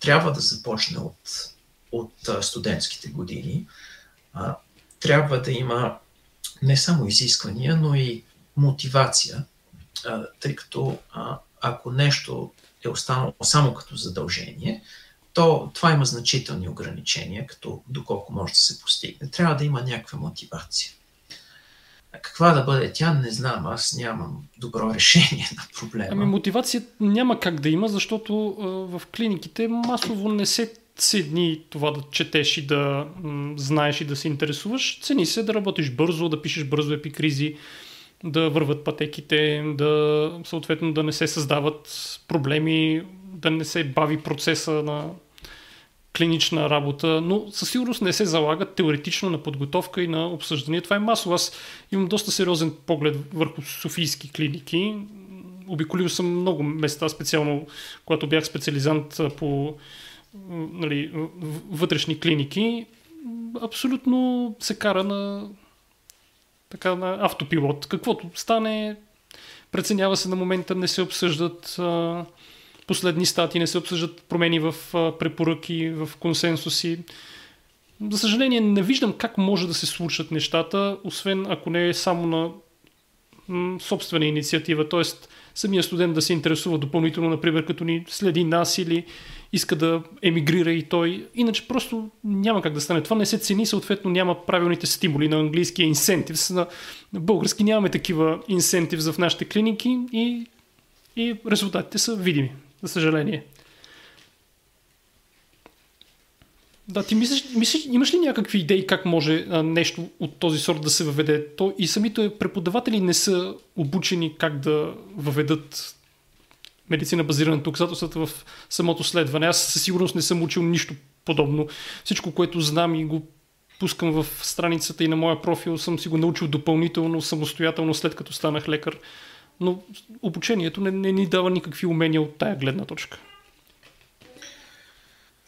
[SPEAKER 3] трябва да започне от, от студентските години. А, трябва да има не само изисквания, но и мотивация, тъй като ако нещо е останало само като задължение, то това има значителни ограничения, като доколко може да се постигне. Трябва да има някаква мотивация. Каква да бъде тя, не знам. Аз нямам добро решение на проблема.
[SPEAKER 1] Ами мотивация няма как да има, защото в клиниките масово не се цени това да четеш и да м, знаеш и да се интересуваш. Цени се да работиш бързо, да пишеш бързо епикризи, да върват пътеките, да съответно да не се създават проблеми, да не се бави процеса на клинична работа, но със сигурност не се залагат теоретично на подготовка и на обсъждане. Това е масово. Аз имам доста сериозен поглед върху софийски клиники. Обиколил съм много места, специално когато бях специализант по нали, вътрешни клиники. Абсолютно се кара на така на автопилот. Каквото стане, преценява се на момента, не се обсъждат а, последни стати, не се обсъждат промени в а, препоръки, в консенсуси. За съжаление, не виждам как може да се случат нещата, освен ако не е само на собствена инициатива. Тоест, самия студент да се интересува допълнително, например, като ни следи нас или иска да емигрира и той. Иначе просто няма как да стане. Това не се цени, съответно няма правилните стимули на английския инсентив. На, български нямаме такива инсентив в нашите клиники и, и резултатите са видими, за съжаление. Да, ти мислиш, мислиш, имаш ли някакви идеи как може а, нещо от този сорт да се въведе? То и самите преподаватели не са обучени как да въведат медицина базирана на доказателствата в самото следване. Аз със сигурност не съм учил нищо подобно. Всичко, което знам и го пускам в страницата и на моя профил, съм си го научил допълнително, самостоятелно, след като станах лекар. Но обучението не, не ни дава никакви умения от тая гледна точка.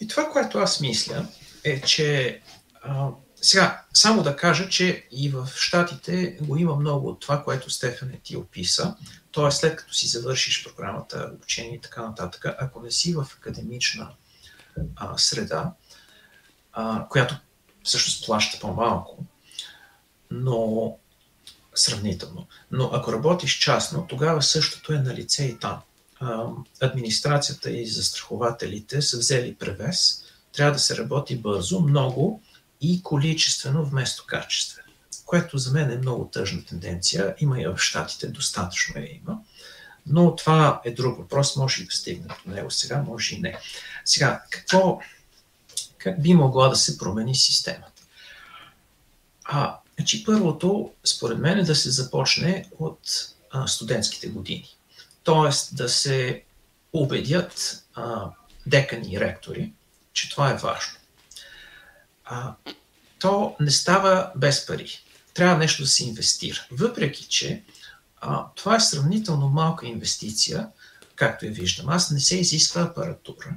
[SPEAKER 3] И това, което аз мисля, е, че а, сега, само да кажа, че и в Штатите го има много от това, което Стефан е ти описа. Т.е. след като си завършиш програмата, обучение и така нататък, ако не си в академична а, среда, а, която всъщност плаща по-малко, но сравнително. Но ако работиш частно, тогава същото е на лице и там. А, администрацията и застрахователите са взели превес. Трябва да се работи бързо, много и количествено вместо качествено което за мен е много тъжна тенденция. Има и в Штатите, достатъчно е има. Но това е друг въпрос, може и да стигне до него сега, може и не. Сега, какво, как би могла да се промени системата. А, значи първото, според мен, е да се започне от а, студентските години. Тоест да се убедят а, декани и ректори, че това е важно. А, то не става без пари. Трябва нещо да се инвестира. Въпреки, че а, това е сравнително малка инвестиция, както я виждам. Аз не се изисква апаратура.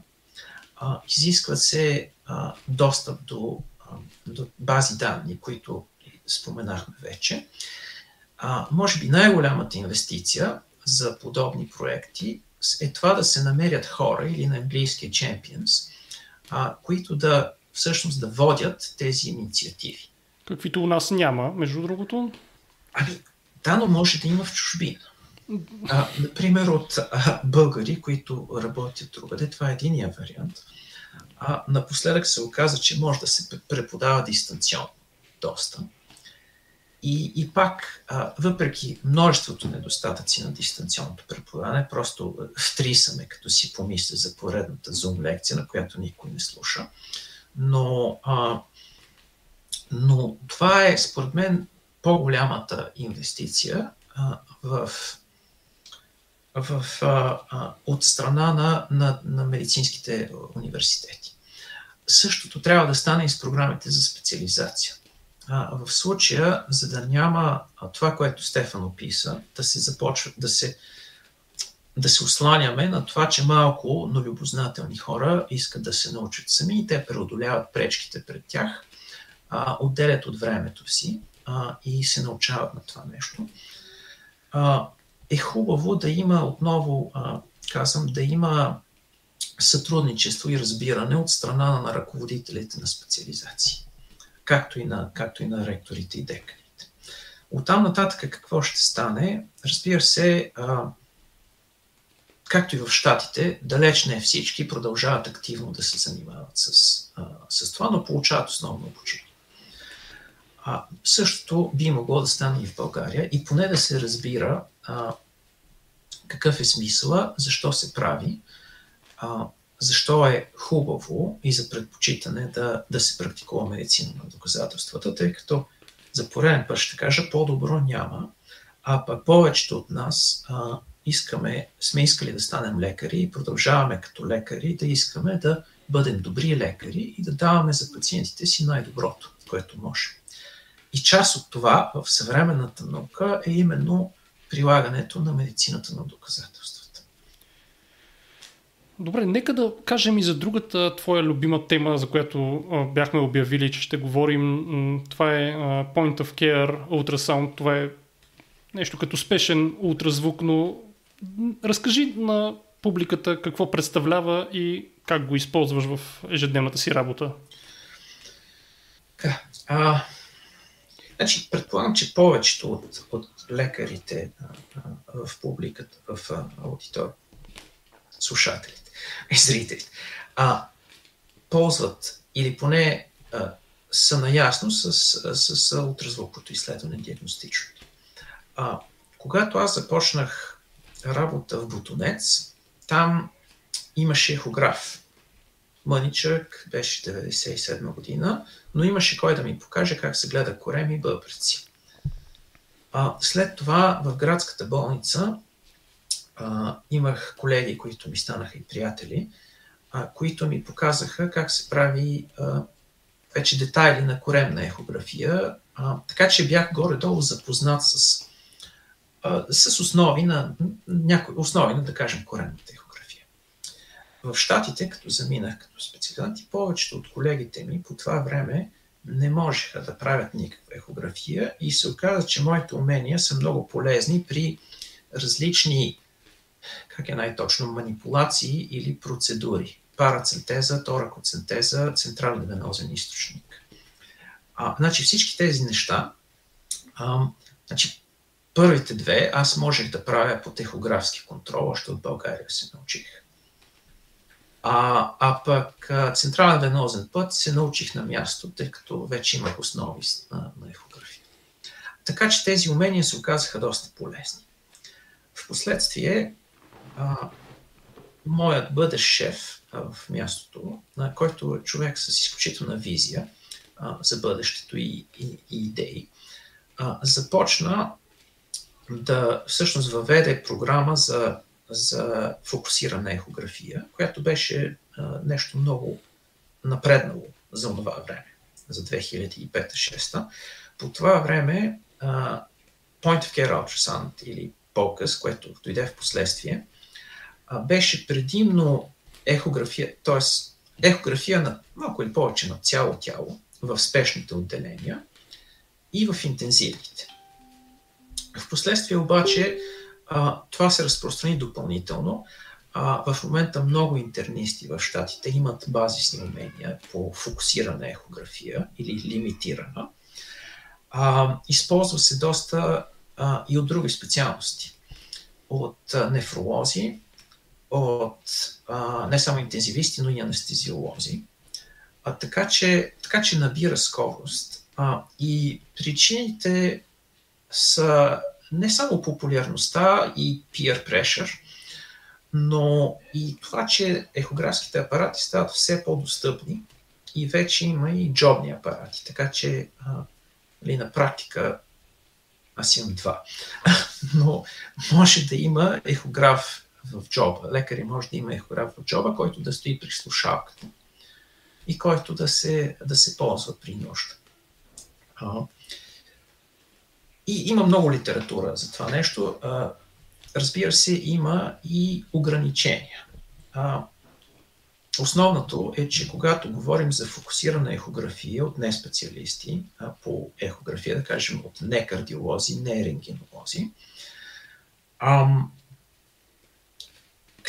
[SPEAKER 3] А, изисква се а, достъп до, а, до бази данни, които споменахме вече. А, може би най-голямата инвестиция за подобни проекти е това да се намерят хора или на английски champions, а, които да всъщност да водят тези инициативи.
[SPEAKER 1] Каквито у нас няма, между другото.
[SPEAKER 3] Ами, да, но може да има в чужбина. А, например, от а, българи, които работят другаде, това е единия вариант. А, напоследък се оказа, че може да се преподава дистанционно доста. И, и пак, а, въпреки множеството недостатъци на дистанционното преподаване, просто втрисаме, като си помисля за поредната Zoom лекция, на която никой не слуша. Но, а, но това е, според мен, по-голямата инвестиция а, в, в, а, а, от страна на, на, на медицинските университети. Същото трябва да стане и с програмите за специализация. А, в случая, за да няма това, което Стефан описа, да се започва, да се, да се осланяме на това, че малко, но любознателни хора искат да се научат сами и те преодоляват пречките пред тях, а, отделят от времето си а, и се научават на това нещо. А, е хубаво да има отново, а, казвам, да има сътрудничество и разбиране от страна на ръководителите на специализации както и на, както и на ректорите и деканите. От там нататък какво ще стане? Разбира се, а, както и в Штатите, далеч не всички продължават активно да се занимават с, а, с това, но получават основно обучение. А, същото би могло да стане и в България и поне да се разбира а, какъв е смисъла, защо се прави, а, защо е хубаво и за предпочитане да, да се практикува медицина на доказателствата, тъй като за пореден път ще кажа, по-добро няма, а пък повечето от нас а, искаме, сме искали да станем лекари и продължаваме като лекари да искаме да бъдем добри лекари и да даваме за пациентите си най-доброто, което можем. И част от това в съвременната наука е именно прилагането на медицината на доказателства.
[SPEAKER 1] Добре, нека да кажем и за другата твоя любима тема, за която бяхме обявили, че ще говорим. Това е Point of Care Ultrasound. Това е нещо като спешен ултразвук, но разкажи на публиката какво представлява и как го използваш в ежедневната си работа.
[SPEAKER 3] Да. А, значи, предполагам, че повечето от, от лекарите а, а, в публиката, в аудитор, слушателите, и зрителите, а, ползват или поне а, са наясно с, с, с ултразвуковото изследване диагностичното. А, когато аз започнах работа в Бутонец, там имаше ехограф. Мъничък беше 97 година, но имаше кой да ми покаже как се гледа кореми и бъбреци. А, след това в градската болница а, имах колеги, които ми станаха и приятели, а, които ми показаха как се прави а, вече детайли на коремна ехография, а, така че бях горе-долу запознат с, а, с основи на някои основи на, да кажем, коремната ехография. В Штатите, като заминах като специалисти, повечето от колегите ми по това време не можеха да правят никаква ехография и се оказа, че моите умения са много полезни при различни как е най-точно, манипулации или процедури. Парацентеза, торакоцентеза, централен венозен източник. А, значи всички тези неща, а, значи първите две аз можех да правя по техографски контрол, още от България се научих. А, а пък централен венозен път се научих на място, тъй като вече имах основи на, на ехография. Така че тези умения се оказаха доста полезни. Впоследствие а, моят бъдещ шеф а, в мястото, на който е човек с изключителна визия а, за бъдещето и, и, и идеи, а, започна да всъщност въведе програма за, за фокусирана ехография, която беше а, нещо много напреднало за това време, за 2005-2006. По това време а, Point of Care Ultrasound или POCUS, което дойде в последствие, а, беше предимно ехография, т.е. ехография на малко или повече на цяло тяло в спешните отделения и в интензивните. В последствие обаче това се разпространи допълнително. А, в момента много интернисти в щатите имат базисни умения по фокусирана ехография или лимитирана. А, използва се доста а, и от други специалности. От а, нефролози, от а, не само интензивисти, но и анестезиолози. А, така, че, така че набира скорост. А, и причините са не само популярността и peer pressure, но и това, че ехографските апарати стават все по-достъпни и вече има и джобни апарати. Така че а, нали, на практика аз имам два. Но може да има ехограф в джоба. Лекари може да има ехограф в джоба, който да стои при слушалката и който да се, да се ползва при нужда. И има много литература за това нещо. Разбира се, има и ограничения. Основното е, че когато говорим за фокусирана ехография от не специалисти по ехография, да кажем от не кардиолози, не рентгенолози,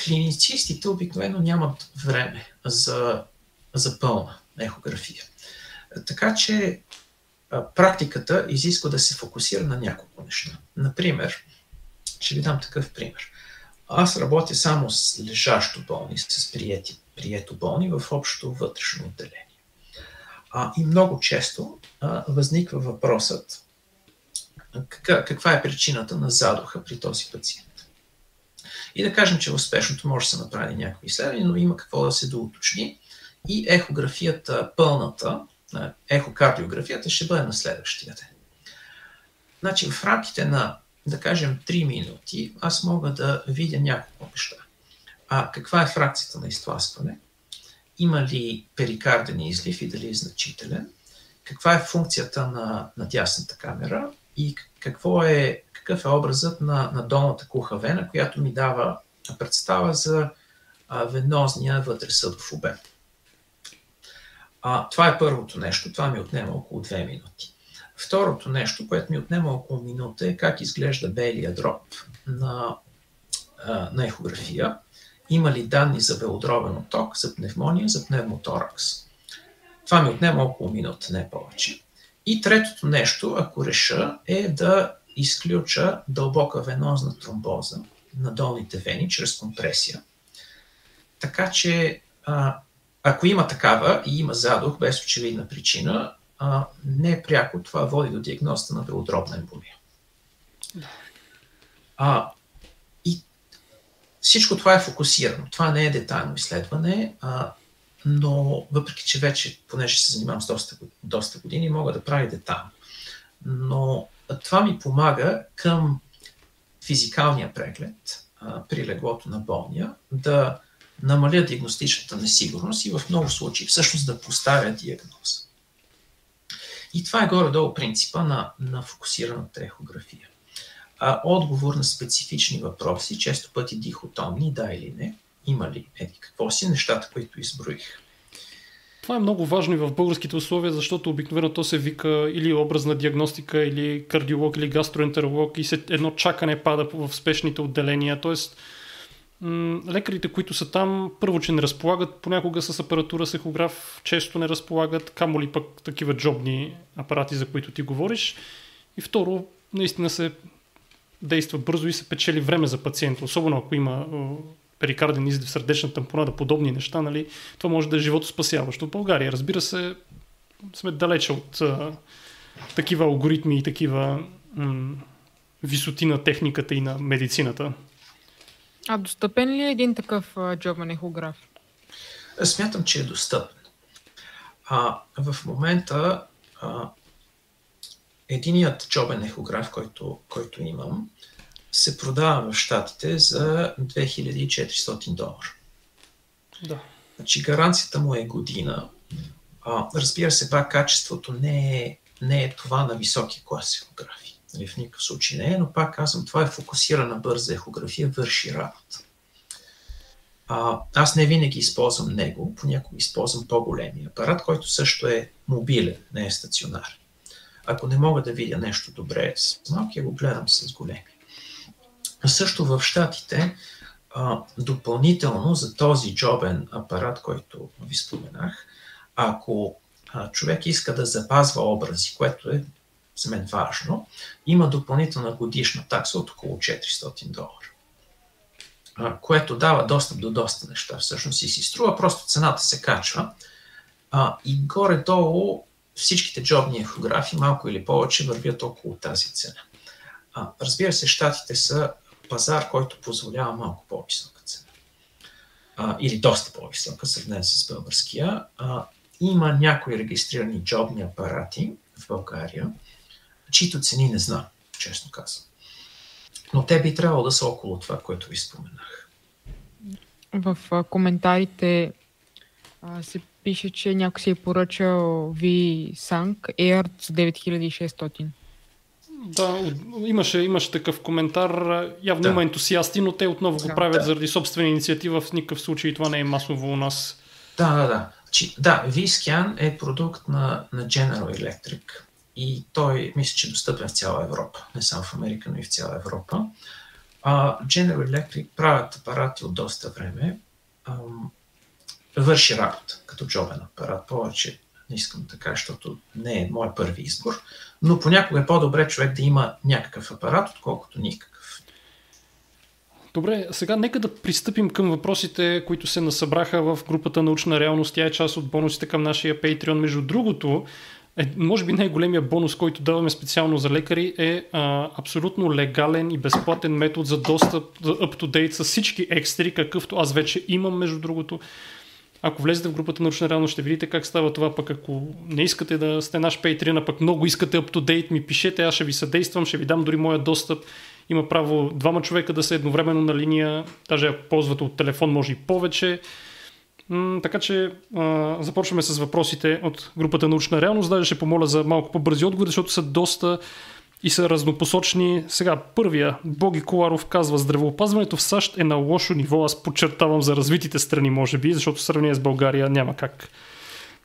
[SPEAKER 3] клиницистите обикновено нямат време за, за пълна ехография. Така че практиката изисква да се фокусира на няколко неща. Например, ще ви дам такъв пример. Аз работя само с лежащо болни, с приети, прието болни в общото вътрешно отделение. А, и много често а, възниква въпросът кака, каква е причината на задуха при този пациент. И да кажем, че успешното може да се направи някакви изследвания, но има какво да се доуточни. И ехографията, пълната, ехокардиографията ще бъде на следващия ден. Значи в рамките на, да кажем, 3 минути, аз мога да видя няколко неща. А каква е фракцията на изтласкване? Има ли перикарден излив и дали е значителен? Каква е функцията на, на дясната камера? И какво е, какъв е образът на, на долната куха вена, която ми дава представа за а, венозния вътресъдов обем. А, това е първото нещо. Това ми отнема около 2 минути. Второто нещо, което ми отнема около минута е как изглежда белия дроб на, а, на ехография. Има ли данни за белодробен оток, за пневмония, за пневмоторакс. Това ми отнема около минута, не повече. И третото нещо, ако реша, е да изключа дълбока венозна тромбоза на долните вени чрез компресия. Така че а, ако има такава и има задух без очевидна причина, а, не пряко това води до диагнозата на белодробна емболия. А, и всичко това е фокусирано. Това не е детайлно изследване, а, но въпреки, че вече, понеже се занимавам с доста, доста години, мога да правя детайлно. Но това ми помага към физикалния преглед а, при леглото на болния да намаля диагностичната несигурност и в много случаи всъщност да поставя диагноз. И това е горе-долу принципа на, на фокусираната ехография. А, отговор на специфични въпроси, често пъти дихотомни, да или не, има ли еди какво си, нещата, които изброих.
[SPEAKER 1] Това е много важно и в българските условия, защото обикновено то се вика или образна диагностика, или кардиолог, или гастроентеролог и се, едно чакане пада в спешните отделения. Тоест, лекарите, които са там, първо, че не разполагат понякога с апаратура с ехограф, често не разполагат, камо ли пък такива джобни апарати, за които ти говориш. И второ, наистина се действа бързо и се печели време за пациента, особено ако има перикарден излив, сърдечна тампонада, подобни неща, нали, това може да е живото спасяващо. В България, разбира се, сме далече от а, такива алгоритми и такива м- висоти на техниката и на медицината.
[SPEAKER 2] А достъпен ли е един такъв джобен ехограф?
[SPEAKER 3] Смятам, че е достъпен. А, в момента а, единият джобен ехограф, който, който имам, се продава в Штатите за 2400 долара.
[SPEAKER 1] Да.
[SPEAKER 3] Значи гаранцията му е година. А, разбира се, пак качеството не е, не е това на високи класи ехографи. Нали, в никакъв случай не е, но пак казвам, това е фокусирана бърза ехография, върши работа. А, аз не винаги използвам него, понякога използвам по-големия апарат, който също е мобилен, не е стационарен. Ако не мога да видя нещо добре с малкия, го гледам с големи. А също в Штатите, а, допълнително за този джобен апарат, който ви споменах, ако а, човек иска да запазва образи, което е за мен важно, има допълнителна годишна такса от около 400 долара което дава достъп до доста неща всъщност и си струва, просто цената се качва. И горе-долу всичките джобни ехографи, малко или повече, вървят около тази цена. Разбира се, щатите са пазар, който позволява малко по-висока цена. Или доста по-висока, сравнен с българския. Има някои регистрирани джобни апарати в България, чието цени не знам, честно казвам. Но те би трябвало да са около това, което ви споменах.
[SPEAKER 2] В а, коментарите а, се пише, че някой си е поръчал V-Sank Air с 9600.
[SPEAKER 1] Да, имаше, имаше такъв коментар. Явно да. има ентусиасти, но те отново го правят да. заради собствена инициатива. В никакъв случай това не е масово у нас.
[SPEAKER 3] Да, да, да. Да, V-Scan е продукт на, на General Electric и той мисля, че е достъпен в цяла Европа. Не само в Америка, но и в цяла Европа. А, General Electric правят апарати от доста време. А, върши работа като джобен апарат. Повече не искам така, защото не е мой първи избор. Но понякога е по-добре човек да има някакъв апарат, отколкото никакъв.
[SPEAKER 1] Добре, сега нека да пристъпим към въпросите, които се насъбраха в групата Научна реалност. Тя е част от бонусите към нашия Patreon. Между другото, е, може би най-големия бонус, който даваме специално за лекари е а, абсолютно легален и безплатен метод за достъп за up-to-date с всички екстри, какъвто аз вече имам, между другото. Ако влезете в групата научна реалност, ще видите как става това, пък ако не искате да сте наш Patreon, а пък много искате up-to-date, ми пишете, аз ще ви съдействам, ще ви дам дори моя достъп. Има право двама човека да са едновременно на линия, даже ако ползвате от телефон, може и повече. Така че а, започваме с въпросите от групата Научна реалност. Даже ще помоля за малко по-бързи отговори, защото са доста и са разнопосочни. Сега, първия, Боги Коларов казва, здравеопазването в САЩ е на лошо ниво. Аз подчертавам за развитите страни, може би, защото в сравнение с България няма как.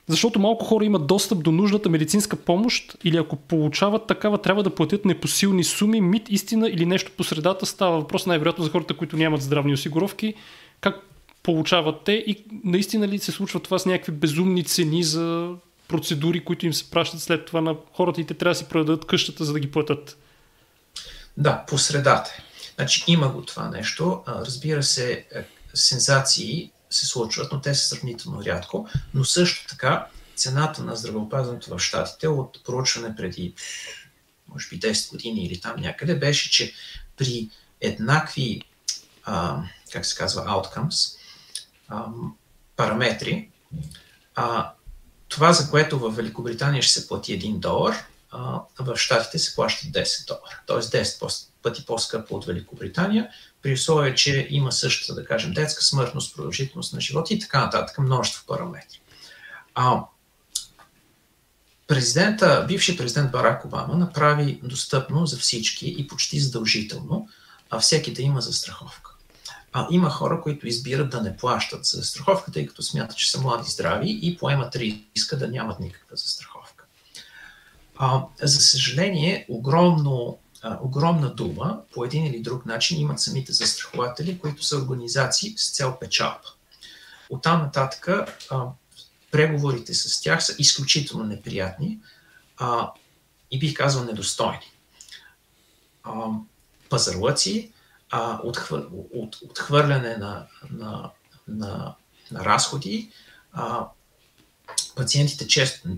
[SPEAKER 1] Защото малко хора имат достъп до нужната медицинска помощ или ако получават такава, трябва да платят непосилни суми, мит, истина или нещо по средата. Става въпрос най-вероятно за хората, които нямат здравни осигуровки. Как получават те и наистина ли се случва това с някакви безумни цени за процедури, които им се пращат след това на хората и те трябва да си продадат къщата, за да ги платят?
[SPEAKER 3] Да, по средата. Значи има го това нещо. Разбира се, е, сензации се случват, но те са сравнително рядко. Но също така цената на здравеопазването в Штатите от проучване преди може би 10 години или там някъде беше, че при еднакви, а, как се казва, outcomes, а, параметри, а, това, за което в Великобритания ще се плати 1 долар, а, в Штатите се плаща 10 долара. Тоест 10 пъти по-скъпо от Великобритания, при условие, че има същата, да кажем, детска смъртност, продължителност на живота и така нататък, множество параметри. А, президента, бивши президент Барак Обама направи достъпно за всички и почти задължително а всеки да има застраховка. А, има хора, които избират да не плащат за застраховка, тъй като смятат, че са млади здрави и поемат риска да нямат никаква застраховка. А, за съжаление, огромно, а, огромна дума по един или друг начин имат самите застрахователи, които са организации с цел печалба. Оттам нататък а, преговорите с тях са изключително неприятни а, и бих казал недостойни. А, пазарлъци, а, отхвър, от, отхвърляне на, на, на, на разходи, а, пациентите често,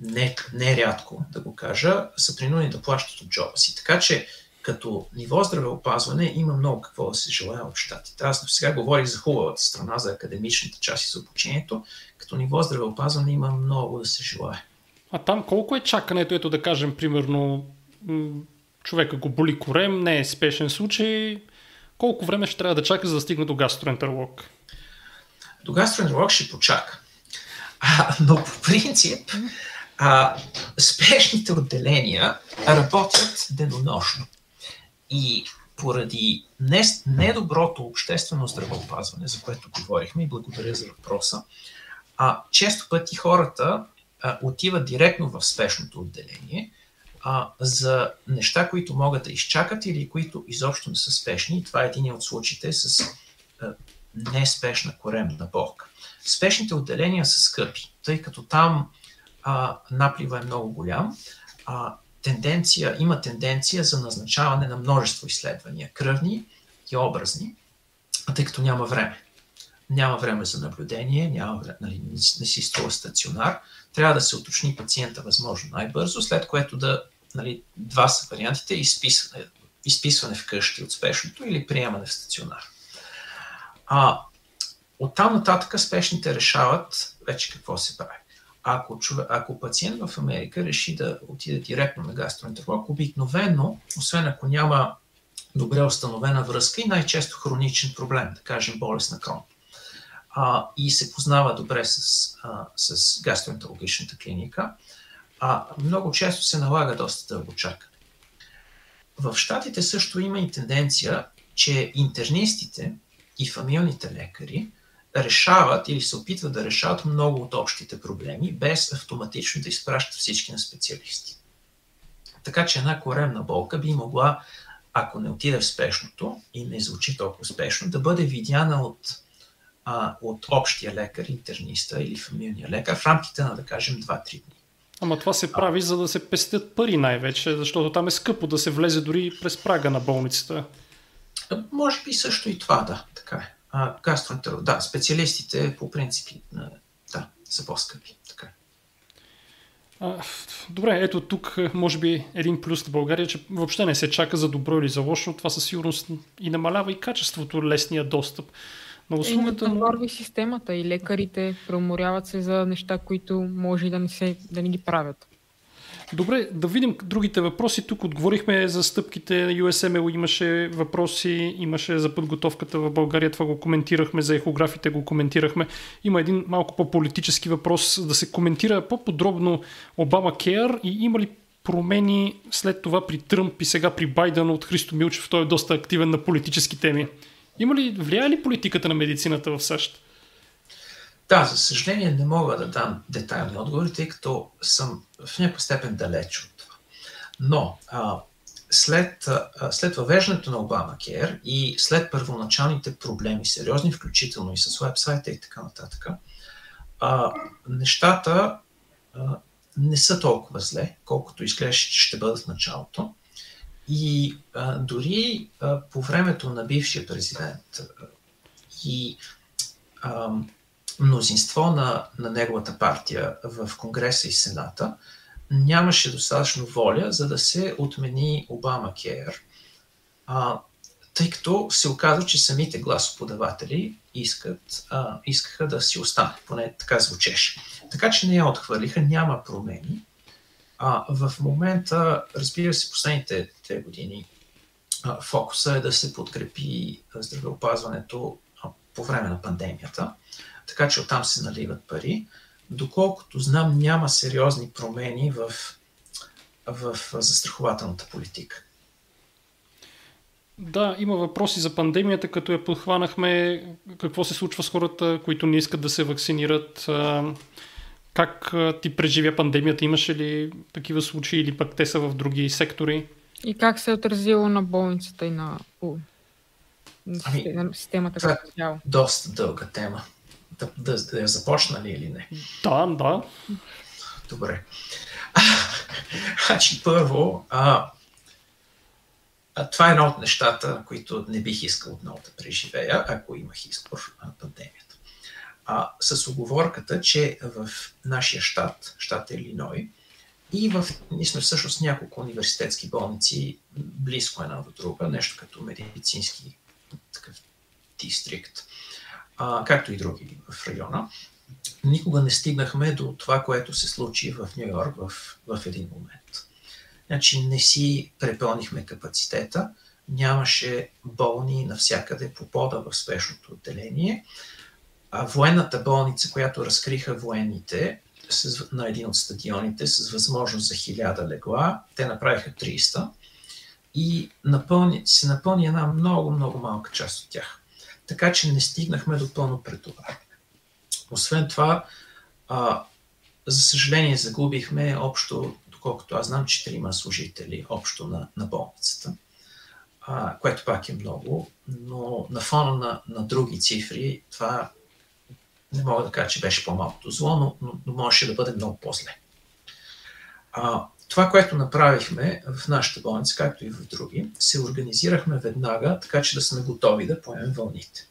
[SPEAKER 3] не, не рядко да го кажа, са принудени да плащат от джоба си. Така че като ниво здравеопазване има много какво да се желая от щатите. Аз сега говорих за хубавата страна, за академичната част и за обучението. Като ниво здравеопазване има много да се желая.
[SPEAKER 1] А там колко е чакането, ето да кажем, примерно, човека го боли корем, не е спешен случай, колко време ще трябва да чака, за да стигне до гастроентеролог?
[SPEAKER 3] До гастроентеролог ще почака. А, но по принцип, а, спешните отделения работят денонощно. И поради недоброто обществено здравеопазване, за което говорихме и благодаря за въпроса, а, често пъти хората а, отиват директно в спешното отделение а, за неща, които могат да изчакат или които изобщо не са спешни. Това е един от случаите с а, неспешна коремна болка. Спешните отделения са скъпи, тъй като там а, наплива е много голям. А, тенденция, има тенденция за назначаване на множество изследвания, кръвни и образни, тъй като няма време. Няма време за наблюдение, няма време, нали, не си струва стационар. Трябва да се уточни пациента възможно най-бързо, след което да, нали, два са вариантите, изписване, изписване в къщи от спешното или приемане в стационар. А, оттам нататък спешните решават вече какво се прави. Ако, човек, ако пациент в Америка реши да отиде директно на гастроентеролог, обикновено, освен ако няма добре установена връзка и най-често хроничен проблем, да кажем болест на крон, а, и се познава добре с, а, с гастроентерологичната клиника, а, много често се налага доста дълго чакане. В Штатите също има и тенденция, че интернистите и фамилните лекари решават или се опитват да решават много от общите проблеми, без автоматично да изпращат всички на специалисти. Така че една коремна болка би могла, ако не отиде в спешното и не звучи толкова спешно, да бъде видяна от, а, от общия лекар, интерниста или фамилния лекар в рамките на, да кажем, 2-3 дни.
[SPEAKER 1] Ама това се прави, за да се пестят пари най-вече, защото там е скъпо да се влезе дори през прага на болницата.
[SPEAKER 3] Може би също и това, да, така е. А, гастроентеролог, да, специалистите по принципи да, са по-скъпи. Така.
[SPEAKER 1] А, добре, ето тук може би един плюс на България, че въобще не се чака за добро или за лошо. Това със сигурност и намалява и качеството, лесния достъп на услугата.
[SPEAKER 2] Е, системата и лекарите преуморяват се за неща, които може да не, се, да не ги правят.
[SPEAKER 1] Добре, да видим другите въпроси. Тук отговорихме за стъпките на USML, имаше въпроси, имаше за подготовката в България, това го коментирахме, за ехографите го коментирахме. Има един малко по-политически въпрос, да се коментира по-подробно Обама Кер и има ли промени след това при Тръмп и сега при Байден от Христо Милчев, той е доста активен на политически теми. Има ли, влияе ли политиката на медицината в САЩ?
[SPEAKER 3] Да, за съжаление не мога да дам детайлни отговори, тъй като съм в някаква степен далеч от това. Но а, след, а, след въвеждането на Обама Кер и след първоначалните проблеми, сериозни, включително и с вебсайта и така нататък, а, нещата а, не са толкова зле, колкото изглежда, че ще бъдат в началото. И а, дори а, по времето на бившия президент и а, мнозинство на, на неговата партия в Конгреса и Сената нямаше достатъчно воля, за да се отмени Обама Кер, а, тъй като се оказва, че самите гласоподаватели искат, а, искаха да си остане, поне така звучеше. Така че не я отхвърлиха, няма промени. А, в момента, разбира се, последните две години а, фокуса е да се подкрепи здравеопазването а, по време на пандемията така че оттам се наливат пари. Доколкото знам, няма сериозни промени в, в застрахователната политика.
[SPEAKER 1] Да, има въпроси за пандемията, като я подхванахме. Какво се случва с хората, които не искат да се вакцинират? Как ти преживя пандемията? Имаше ли такива случаи или пък те са в други сектори?
[SPEAKER 2] И как се е отразило на болницата и на, ами, системата
[SPEAKER 3] като цяло? Доста дълга тема да, да, да я започна ли или не?
[SPEAKER 1] Да, да.
[SPEAKER 3] Добре. Значи, първо, а, а, това е едно от нещата, които не бих искал отново да преживея, ако имах избор на пандемията. А, с оговорката, че в нашия щат, щат Илиной, И в, всъщност няколко университетски болници, близко една до друга, нещо като медицински такъв дистрикт, а, както и други в района. Никога не стигнахме до това, което се случи в Нью Йорк в, в един момент. Значи не си препълнихме капацитета, нямаше болни навсякъде по пода в спешното отделение. Военната болница, която разкриха военните с, на един от стадионите с възможност за 1000 легла, те направиха 300 и напълни, се напълни една много, много малка част от тях. Така че не стигнахме до пълно претоварване. Освен това, а, за съжаление, загубихме общо, доколкото аз знам, четирима служители общо на, на болницата а, което пак е много, но на фона на, на други цифри, това не мога да кажа, че беше по-малкото зло, но, но, но можеше да бъде много по-зле. А, това, което направихме в нашата болница, както и в други, се организирахме веднага, така че да сме готови да поемем вълните.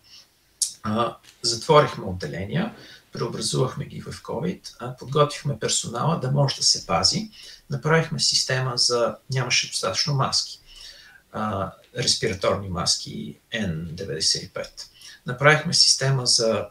[SPEAKER 3] А, затворихме отделения, преобразувахме ги в COVID, а, подготвихме персонала да може да се пази, направихме система за... нямаше достатъчно маски а, респираторни маски N95. Направихме система за,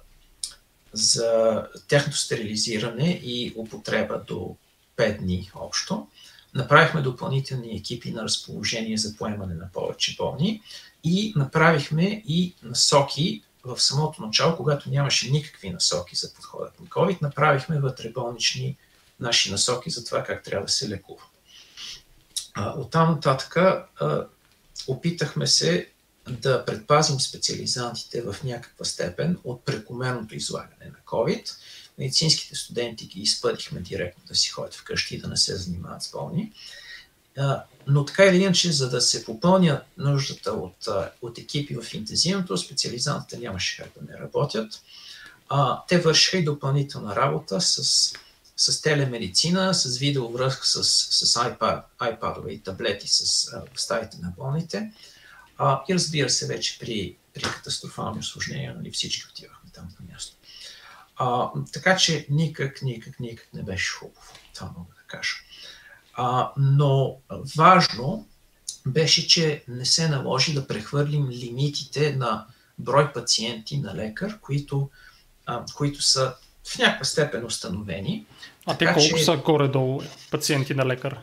[SPEAKER 3] за тяхното стерилизиране и употреба до 5 дни общо. Направихме допълнителни екипи на разположение за поемане на повече болни и направихме и насоки в самото начало, когато нямаше никакви насоки за подхода към COVID, направихме вътреболнични наши насоки за това как трябва да се лекува. От там нататък опитахме се да предпазим специализантите в някаква степен от прекомерното излагане на COVID. Медицинските студенти ги изпъдихме директно да си ходят вкъщи и да не се занимават с болни. Но така или иначе, за да се попълня нуждата от, от екипи в интензивното, специализантите нямаше как да не работят. Те вършиха и допълнителна работа с с телемедицина, с видеовръзка с, с iPad, iPad и таблети с, в стаите на болните. А, и разбира се, вече при, при катастрофални осложнения, нали, всички отивахме там на място. А, така че никак, никак, никак не беше хубаво. Това мога да кажа. А, но важно беше, че не се наложи да прехвърлим лимитите на брой пациенти на лекар, които, а, които са в някаква степен установени.
[SPEAKER 1] А те колко че... са горе-долу пациенти на лекар?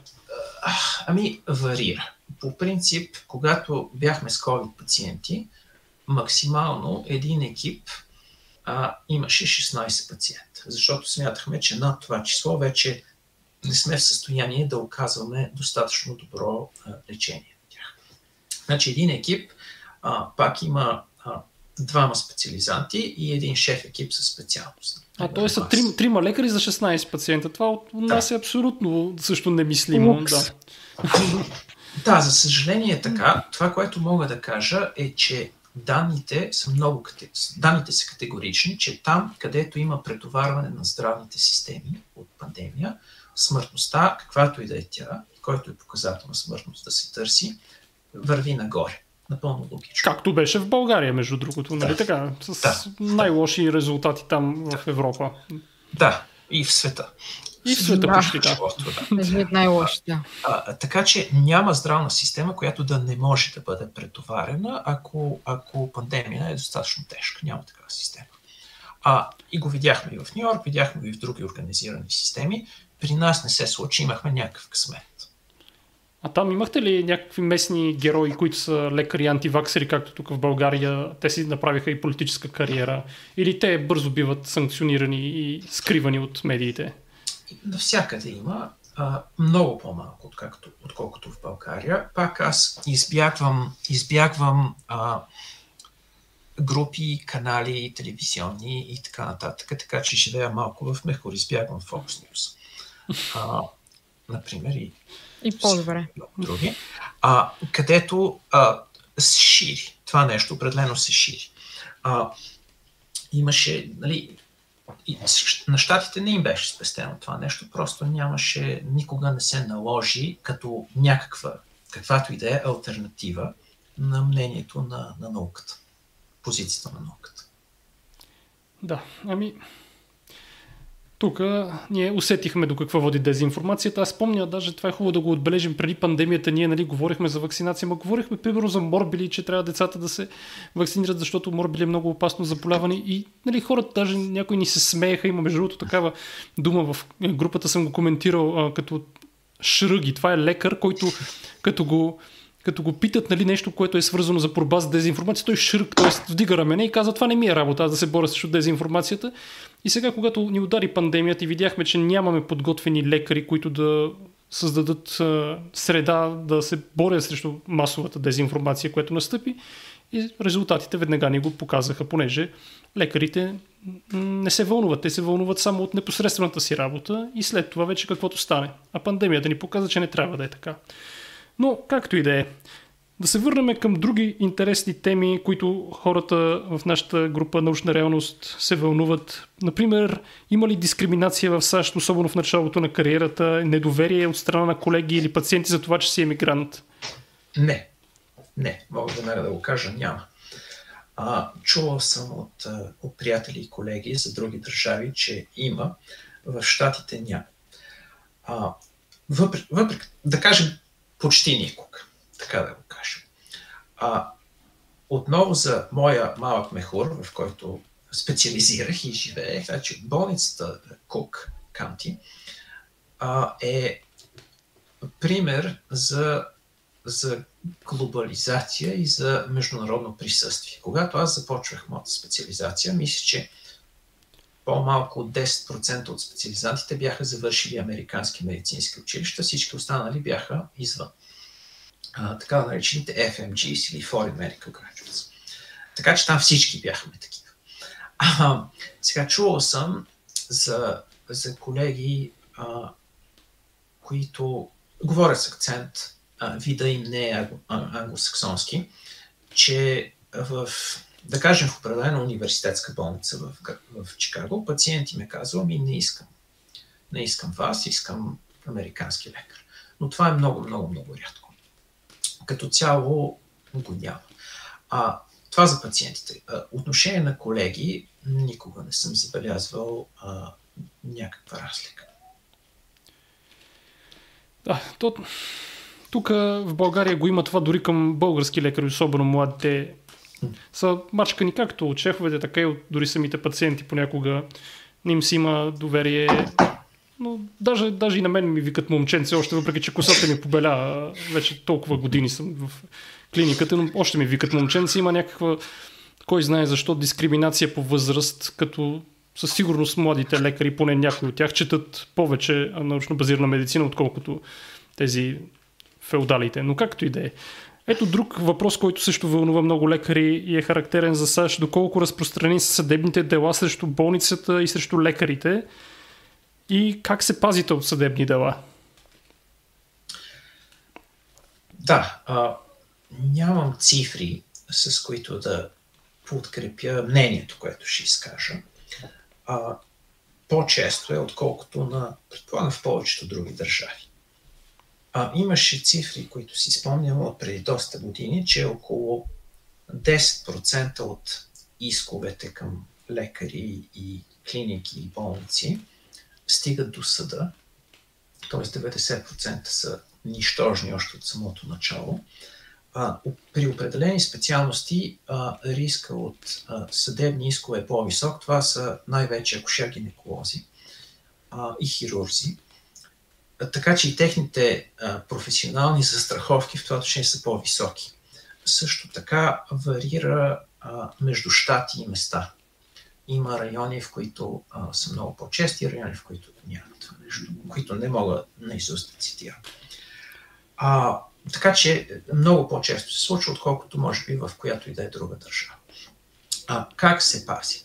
[SPEAKER 3] Ами, варира. По принцип, когато бяхме с COVID пациенти, максимално един екип а, имаше 16 пациента, защото смятахме, че над това число вече не сме в състояние да оказваме достатъчно добро а, лечение на тях. Значи един екип а, пак има а, двама специализанти и един шеф екип със специалност.
[SPEAKER 1] А т.е. са три, трима лекари за 16 пациента. Това от нас е абсолютно също немислимо. Да.
[SPEAKER 3] да, за съжаление е така. Това, което мога да кажа е, че данните са много данните са категорични, че там, където има претоварване на здравните системи от пандемия, смъртността, каквато и да е тя, който е показател на смъртност да се търси, върви нагоре напълно логично.
[SPEAKER 1] Както беше в България, между другото, нали да. така? С да. най-лоши резултати там да. в Европа.
[SPEAKER 3] Да, и в света.
[SPEAKER 1] И в света да. почти
[SPEAKER 2] да. да. най-лошите.
[SPEAKER 3] Така че няма здравна система, която да не може да бъде претоварена, ако, ако пандемия е достатъчно тежка. Няма такава система. А, и го видяхме и в Нью Йорк, видяхме и в други организирани системи. При нас не се случи, имахме някакъв късмет.
[SPEAKER 1] А там имахте ли някакви местни герои, които са лекари антиваксери, както тук в България? Те си направиха и политическа кариера. Или те бързо биват санкционирани и скривани от медиите?
[SPEAKER 3] Навсякъде има. А, много по-малко, отколкото, отколкото в България. Пак аз избягвам, избягвам а, групи, канали, телевизионни и така нататък. Така че живея малко в Мехор, избягвам Fox News. А, например, и
[SPEAKER 2] и по-добре.
[SPEAKER 3] Други, а, където а, се шири. Това нещо определено се шири. А, имаше, нали, и на щатите не им беше спестено това нещо, просто нямаше, никога не се наложи като някаква, каквато и да е альтернатива на мнението на, на науката, позицията на науката.
[SPEAKER 1] Да, ами тук ние усетихме до какво води дезинформацията. Аз спомня, даже това е хубаво да го отбележим преди пандемията. Ние нали, говорихме за вакцинация, но говорихме примерно за морбили, че трябва децата да се вакцинират, защото морбили е много опасно заболяване. И нали, хората, даже някои ни се смееха. Има между другото такава дума в групата, съм го коментирал а, като шръги. Това е лекар, който като го като го питат нали, нещо, което е свързано за борба с дезинформация, той ширк, т.е. вдига рамене и казва, това не ми е работа, аз да се боря срещу дезинформацията. И сега, когато ни удари пандемията и видяхме, че нямаме подготвени лекари, които да създадат среда да се борят срещу масовата дезинформация, която настъпи, и резултатите веднага ни го показаха, понеже лекарите не се вълнуват. Те се вълнуват само от непосредствената си работа и след това вече каквото стане. А пандемията ни показа, че не трябва да е така. Но, както и да е. Да се върнем към други интересни теми, които хората в нашата група научна реалност се вълнуват. Например, има ли дискриминация в САЩ, особено в началото на кариерата, недоверие от страна на колеги или пациенти за това, че си емигрант?
[SPEAKER 3] Не. Не, мога веднага да го кажа, няма. А, чувал съм от, от приятели и колеги за други държави, че има, в Штатите няма. А, въпреки, въпреки, да кажем, почти никога, така да го кажем. А, отново за моя малък мехур, в който специализирах и живеех, значи болницата Кук Канти е пример за, за глобализация и за международно присъствие. Когато аз започвах моята специализация, мисля, че по-малко от 10% от специализантите бяха завършили американски медицински училища, всички останали бяха извън. А, така наречените FMGs или Foreign Medical Graduates. Така че там всички бяхме такива. А, сега чувал съм за, за колеги, а, които говорят с акцент, а, вида им не е англосаксонски, че в да кажем в определена университетска болница в, в Чикаго, пациенти ме казва, ми не искам. Не искам вас, искам американски лекар. Но това е много, много, много рядко. Като цяло го няма. А, това за пациентите. Отношение на колеги, никога не съм забелязвал а, някаква разлика.
[SPEAKER 1] Да, то, тук в България го има това дори към български лекари, особено младите са мачкани както от шефовете, така и от дори самите пациенти понякога. Не им си има доверие. Но даже, даже и на мен ми викат момченце, още въпреки, че косата ми побеля. Вече толкова години съм в клиниката, но още ми викат момченце. Има някаква, кой знае защо, дискриминация по възраст, като със сигурност младите лекари, поне някои от тях, четат повече научно базирана медицина, отколкото тези феодалите. Но както и да е. Ето друг въпрос, който също вълнува много лекари и е характерен за САЩ. Доколко разпространи са съдебните дела срещу болницата и срещу лекарите и как се пазите от съдебни дела?
[SPEAKER 3] Да, а, нямам цифри, с които да подкрепя мнението, което ще изкажа. А, по-често е, отколкото на, предполагам, в повечето други държави. А, имаше цифри, които си спомням от преди доста години, че около 10% от исковете към лекари и клиники и болници стигат до съда, т.е. 90% са нищожни още от самото начало. А, при определени специалности а, риска от а, съдебни искове е по-висок. Това са най-вече акушер-гинеколози и хирурзи така че и техните а, професионални застраховки в това отношение са по-високи. Също така варира а, между щати и места. Има райони, в които а, са много по-чести, райони, в които няма това нещо, които не мога наизуст да цитирам. А, така че много по-често се случва, отколкото може би в която и да е друга държава. А, как се пази?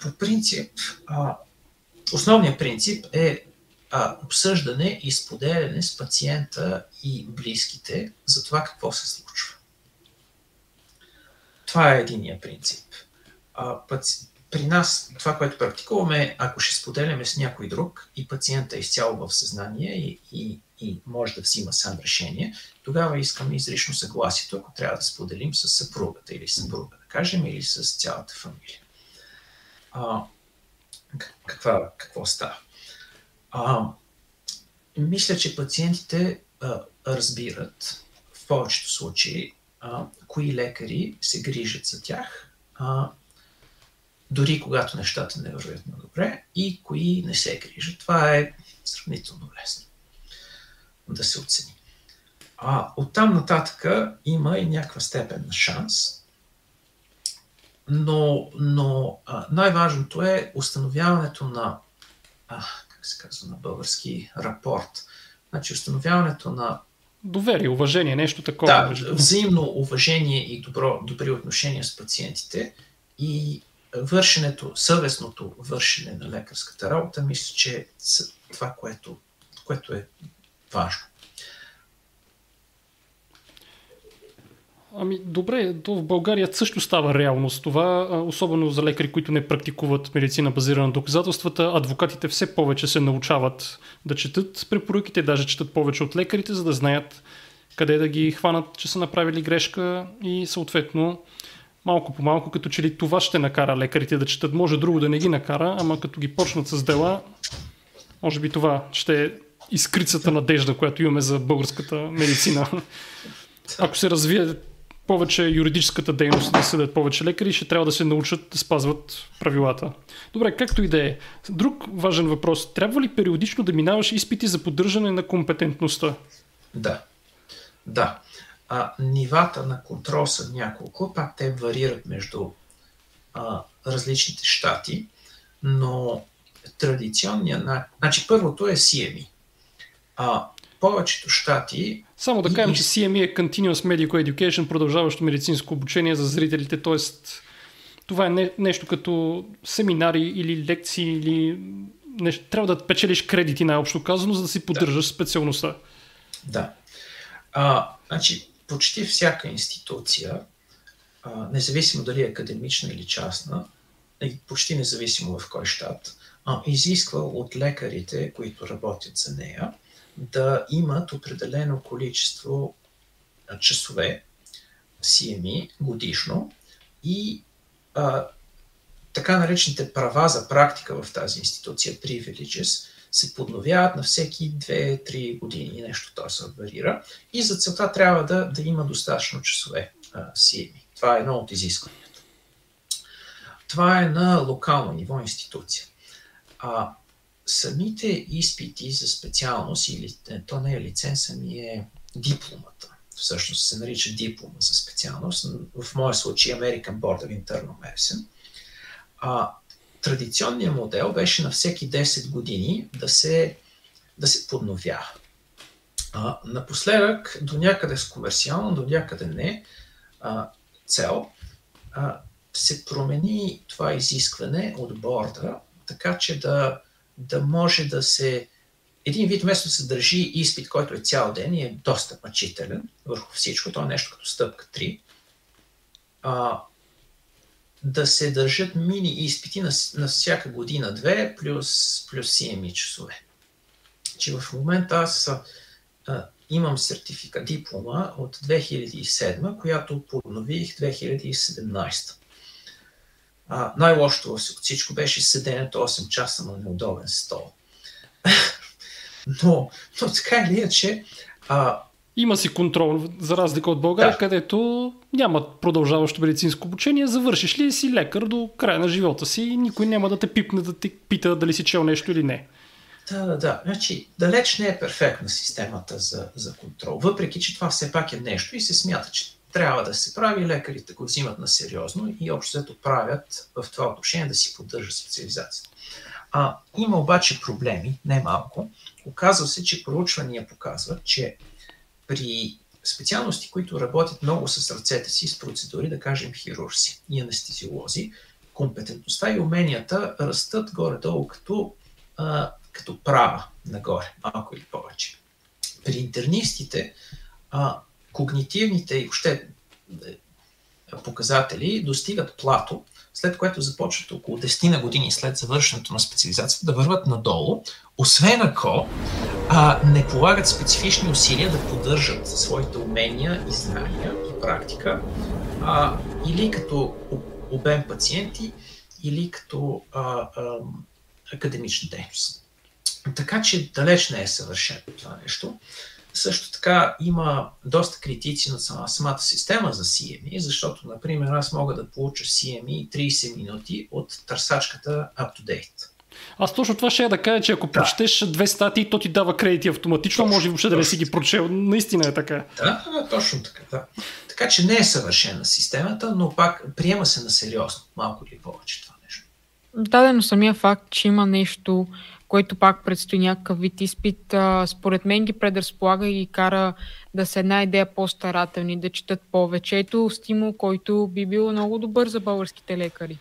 [SPEAKER 3] По принцип, а, основният принцип е а, обсъждане и споделяне с пациента и близките за това какво се случва. Това е единия принцип. А, паци... При нас това, което практикуваме, ако ще споделяме с някой друг и пациента е изцяло в съзнание и, и, и може да взима сам решение, тогава искаме изрично съгласието, ако трябва да споделим с съпругата или съпруга, да кажем, или с цялата фамилия. А, каква, какво става. А, мисля, че пациентите а, разбират в повечето случаи а, кои лекари се грижат за тях, а, дори когато нещата не вървят много добре, и кои не се грижат. Това е сравнително лесно да се оцени. А оттам нататък има и някаква степен на шанс, но, но най-важното е установяването на, а, как се казва на български, рапорт. Значи установяването на
[SPEAKER 1] Доверие, уважение, нещо такова.
[SPEAKER 3] Да, взаимно уважение и добро, добри отношения с пациентите и вършенето, съвестното вършене на лекарската работа, мисля, че е това, което, което е важно.
[SPEAKER 1] Ами добре, то в България също става реалност това, особено за лекари, които не практикуват медицина базирана на доказателствата. Адвокатите все повече се научават да четат препоръките, даже четат повече от лекарите, за да знаят къде да ги хванат, че са направили грешка и съответно малко по малко, като че ли това ще накара лекарите да четат. Може друго да не ги накара, ама като ги почнат с дела, може би това ще е изкрицата надежда, която имаме за българската медицина. Ако се развие повече юридическата дейност, да съдят повече лекари, ще трябва да се научат да спазват правилата. Добре, както и да е. Друг важен въпрос. Трябва ли периодично да минаваш изпити за поддържане на компетентността?
[SPEAKER 3] Да. Да. А, нивата на контрол са няколко, пак те варират между а, различните щати, но традиционният... Значи първото е CME. А, повечето щати
[SPEAKER 1] само да кажем, и... че CME е Continuous Medical Education, продължаващо медицинско обучение за зрителите, т.е. това е не, нещо като семинари или лекции или нещо. Трябва да печелиш кредити най-общо казано, за да си поддържаш да. специалността.
[SPEAKER 3] Да. А, значи, почти всяка институция, а, независимо дали е академична или частна, и почти независимо в кой щат, а, изисква от лекарите, които работят за нея, да имат определено количество часове CME годишно и а, така наречените права за практика в тази институция, privileges, се подновяват на всеки 2-3 години, нещо то се варира. И за целта трябва да, да има достатъчно часове а, CME. Това е едно от изискванията. Това е на локално ниво институция. А, самите изпити за специалност, или е, то не е лиценз, ами е дипломата. Всъщност се нарича диплома за специалност. В моя случай American Board of Internal Medicine. А, традиционният модел беше на всеки 10 години да се, да се подновява. А, напоследък, до някъде с комерциално, до някъде не, а, цел, а, се промени това изискване от борда, така че да да може да се един вид вместо да се държи изпит, който е цял ден и е доста мъчителен върху всичко, то е нещо като стъпка 3, а, да се държат мини изпити на, на всяка година 2 плюс, плюс CMI часове. Че в момента аз а, имам сертификат, диплома от 2007, която поднових 2017. А, най-лошото от всичко беше седенето 8 часа на неудобен стол. но, но така или иначе, а,
[SPEAKER 1] има си контрол, за разлика от България, да. където няма продължаващо медицинско обучение. Завършиш ли си лекар до края на живота си и никой няма да те пипне да те пита дали си чел нещо или не.
[SPEAKER 3] Да, да, да. Значи, далеч не е перфектна системата за, за контрол. Въпреки, че това все пак е нещо и се смята, че трябва да се прави, лекарите го взимат на сериозно и общо взето правят в това отношение да си поддържат специализацията. А, има обаче проблеми, не малко. Оказва се, че проучвания показват, че при специалности, които работят много с ръцете си, с процедури, да кажем хирурзи и анестезиолози, компетентността и уменията растат горе-долу като, а, като права нагоре, малко или повече. При интернистите а, когнитивните и въобще е, показатели достигат плато, след което започват около 10 на години след завършването на специализацията да върват надолу, освен ако а, не полагат специфични усилия да поддържат своите умения и знания и практика, а, или като обем пациенти, или като а, а, академична дейност. Така че далеч не е съвършено това нещо. Също така има доста критици на самата система за CME, защото, например, аз мога да получа CME 30 минути от търсачката UpToDate.
[SPEAKER 1] Аз точно това ще я да кажа, че ако да. прочетеш две статии, то ти дава кредити автоматично, точно, може въобще да не си ги прочел. Наистина е така.
[SPEAKER 3] Да, да, точно така. Да. Така че не е съвършена системата, но пак приема се на сериозно, малко или повече това нещо.
[SPEAKER 2] Да, но самия факт, че има нещо, което пак предстои някакъв вид изпит, а, според мен ги предразполага и ги кара да са една идея по-старателни, да четат повече. Ето стимул, който би бил много добър за българските лекари.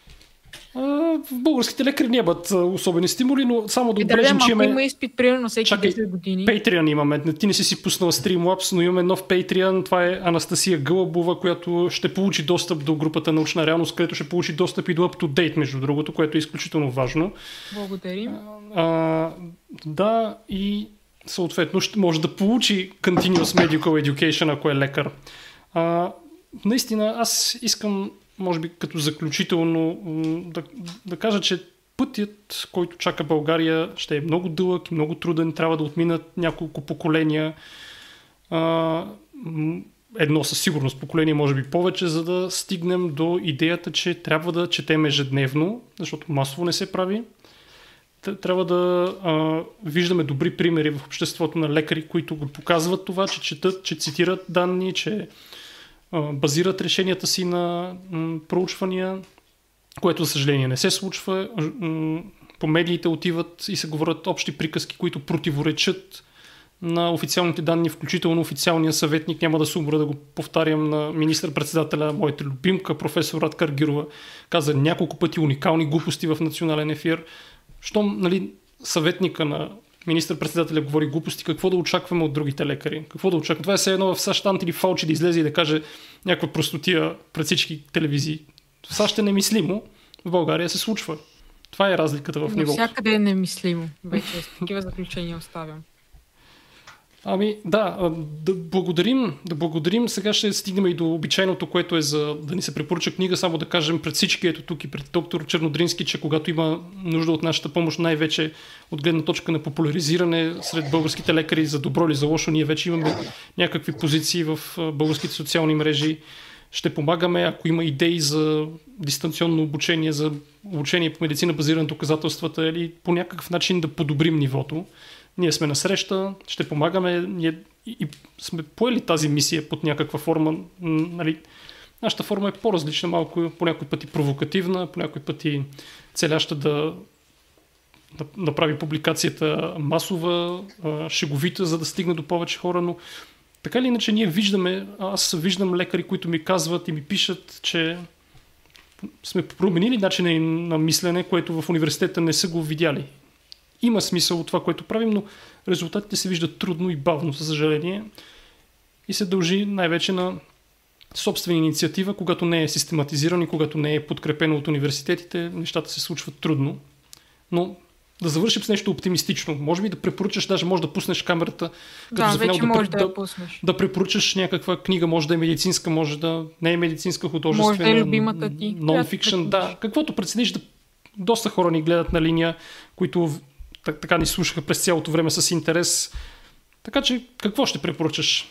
[SPEAKER 1] В българските лекари нямат особени стимули, но само да отбележим, че
[SPEAKER 2] имаме... има изпит примерно всеки Чакай, 10 години.
[SPEAKER 1] Patreon имаме. Ти не си си пуснал Streamlabs, но имаме нов Patreon. Това е Анастасия Гълъбова, която ще получи достъп до групата научна реалност, където ще получи достъп и до UpToDate, между другото, което е изключително важно.
[SPEAKER 2] Благодарим.
[SPEAKER 1] А, да, и съответно ще може да получи Continuous Medical Education, ако е лекар. А, наистина, аз искам може би като заключително да, да кажа, че пътят, който чака България, ще е много дълъг и много труден. Трябва да отминат няколко поколения. А, едно със сигурност поколение, може би повече, за да стигнем до идеята, че трябва да четем ежедневно, защото масово не се прави. Трябва да а, виждаме добри примери в обществото на лекари, които го показват това, че четат, че цитират данни, че базират решенията си на проучвания, което за съжаление не се случва. По медиите отиват и се говорят общи приказки, които противоречат на официалните данни, включително официалния съветник, няма да се умра да го повтарям на министър-председателя, моята любимка, професор Радкар Гирова, каза няколко пъти уникални глупости в национален ефир. Щом нали, съветника на министър-председателя говори глупости, какво да очакваме от другите лекари? Какво да очакваме? Това е все едно в САЩ Антили Фалчи да излезе и да каже някаква простотия пред всички телевизии. В САЩ е немислимо, в България се случва. Това е разликата в нивото.
[SPEAKER 2] Всякъде е немислимо. Вече такива заключения оставям.
[SPEAKER 1] Ами да, да благодарим, да благодарим. Сега ще стигнем и до обичайното, което е за да ни се препоръча книга, само да кажем пред всички, ето тук и пред доктор Чернодрински, че когато има нужда от нашата помощ, най-вече от гледна точка на популяризиране сред българските лекари за добро или за лошо, ние вече имаме някакви позиции в българските социални мрежи. Ще помагаме, ако има идеи за дистанционно обучение, за обучение по медицина базирано на доказателствата или по някакъв начин да подобрим нивото ние сме на среща, ще помагаме, ние и, и сме поели тази мисия под някаква форма. Нали, нашата форма е по-различна, малко по някой пъти провокативна, по някой пъти целяща да направи публикацията масова, шеговита, за да стигне до повече хора, но така или иначе ние виждаме, аз виждам лекари, които ми казват и ми пишат, че сме променили начина на мислене, което в университета не са го видяли има смисъл от това, което правим, но резултатите се виждат трудно и бавно, за съжаление. И се дължи най-вече на собствена инициатива, когато не е систематизирано и когато не е подкрепено от университетите, нещата се случват трудно. Но да завършим с нещо оптимистично. Може би да препоръчаш, даже може да пуснеш камерата.
[SPEAKER 2] Да, за вече да, може да, да, пуснеш.
[SPEAKER 1] да препоръчаш някаква книга, може да е медицинска, може да не е медицинска, художествена. Може да
[SPEAKER 2] е любимата ти.
[SPEAKER 1] Non-fiction, да. Каквото прецениш, да доста хора ни гледат на линия, които така ни слушаха през цялото време с интерес. Така че, какво ще препоръчаш?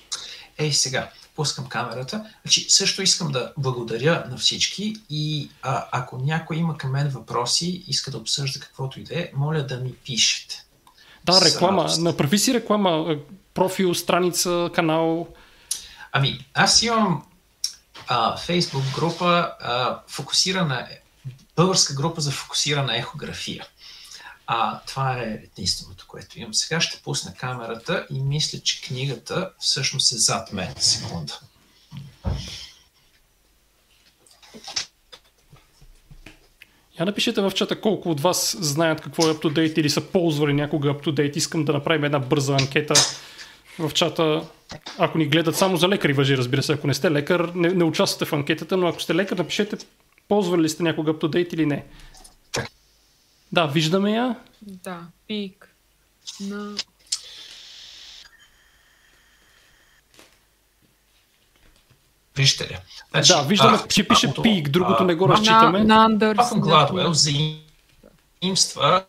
[SPEAKER 3] Ей, сега, пускам камерата. Значи, също искам да благодаря на всички и а, ако някой има към мен въпроси, иска да обсъжда каквото и да е, моля да ми пишете.
[SPEAKER 1] Да, реклама. Направи си реклама. Профил, страница, канал.
[SPEAKER 3] Ами, аз имам а, Facebook група а, фокусирана, българска група за фокусирана ехография. А това е единственото, което имам. Сега ще пусна камерата и мисля, че книгата всъщност е зад мен. Секунда.
[SPEAKER 1] Я напишете в чата колко от вас знаят какво е UpToDate или са ползвали някога UpToDate. Искам да направим една бърза анкета в чата. Ако ни гледат само за лекари въжи, разбира се. Ако не сте лекар, не, не участвате в анкетата, но ако сте лекар, напишете ползвали ли сте някога UpToDate или не. Да, виждаме я.
[SPEAKER 2] Да, пик на...
[SPEAKER 3] Вижте ли?
[SPEAKER 1] Значи, да, виждаме, а, че пише пик, другото а, не го разчитаме.
[SPEAKER 2] На, на
[SPEAKER 3] Гладуел заимства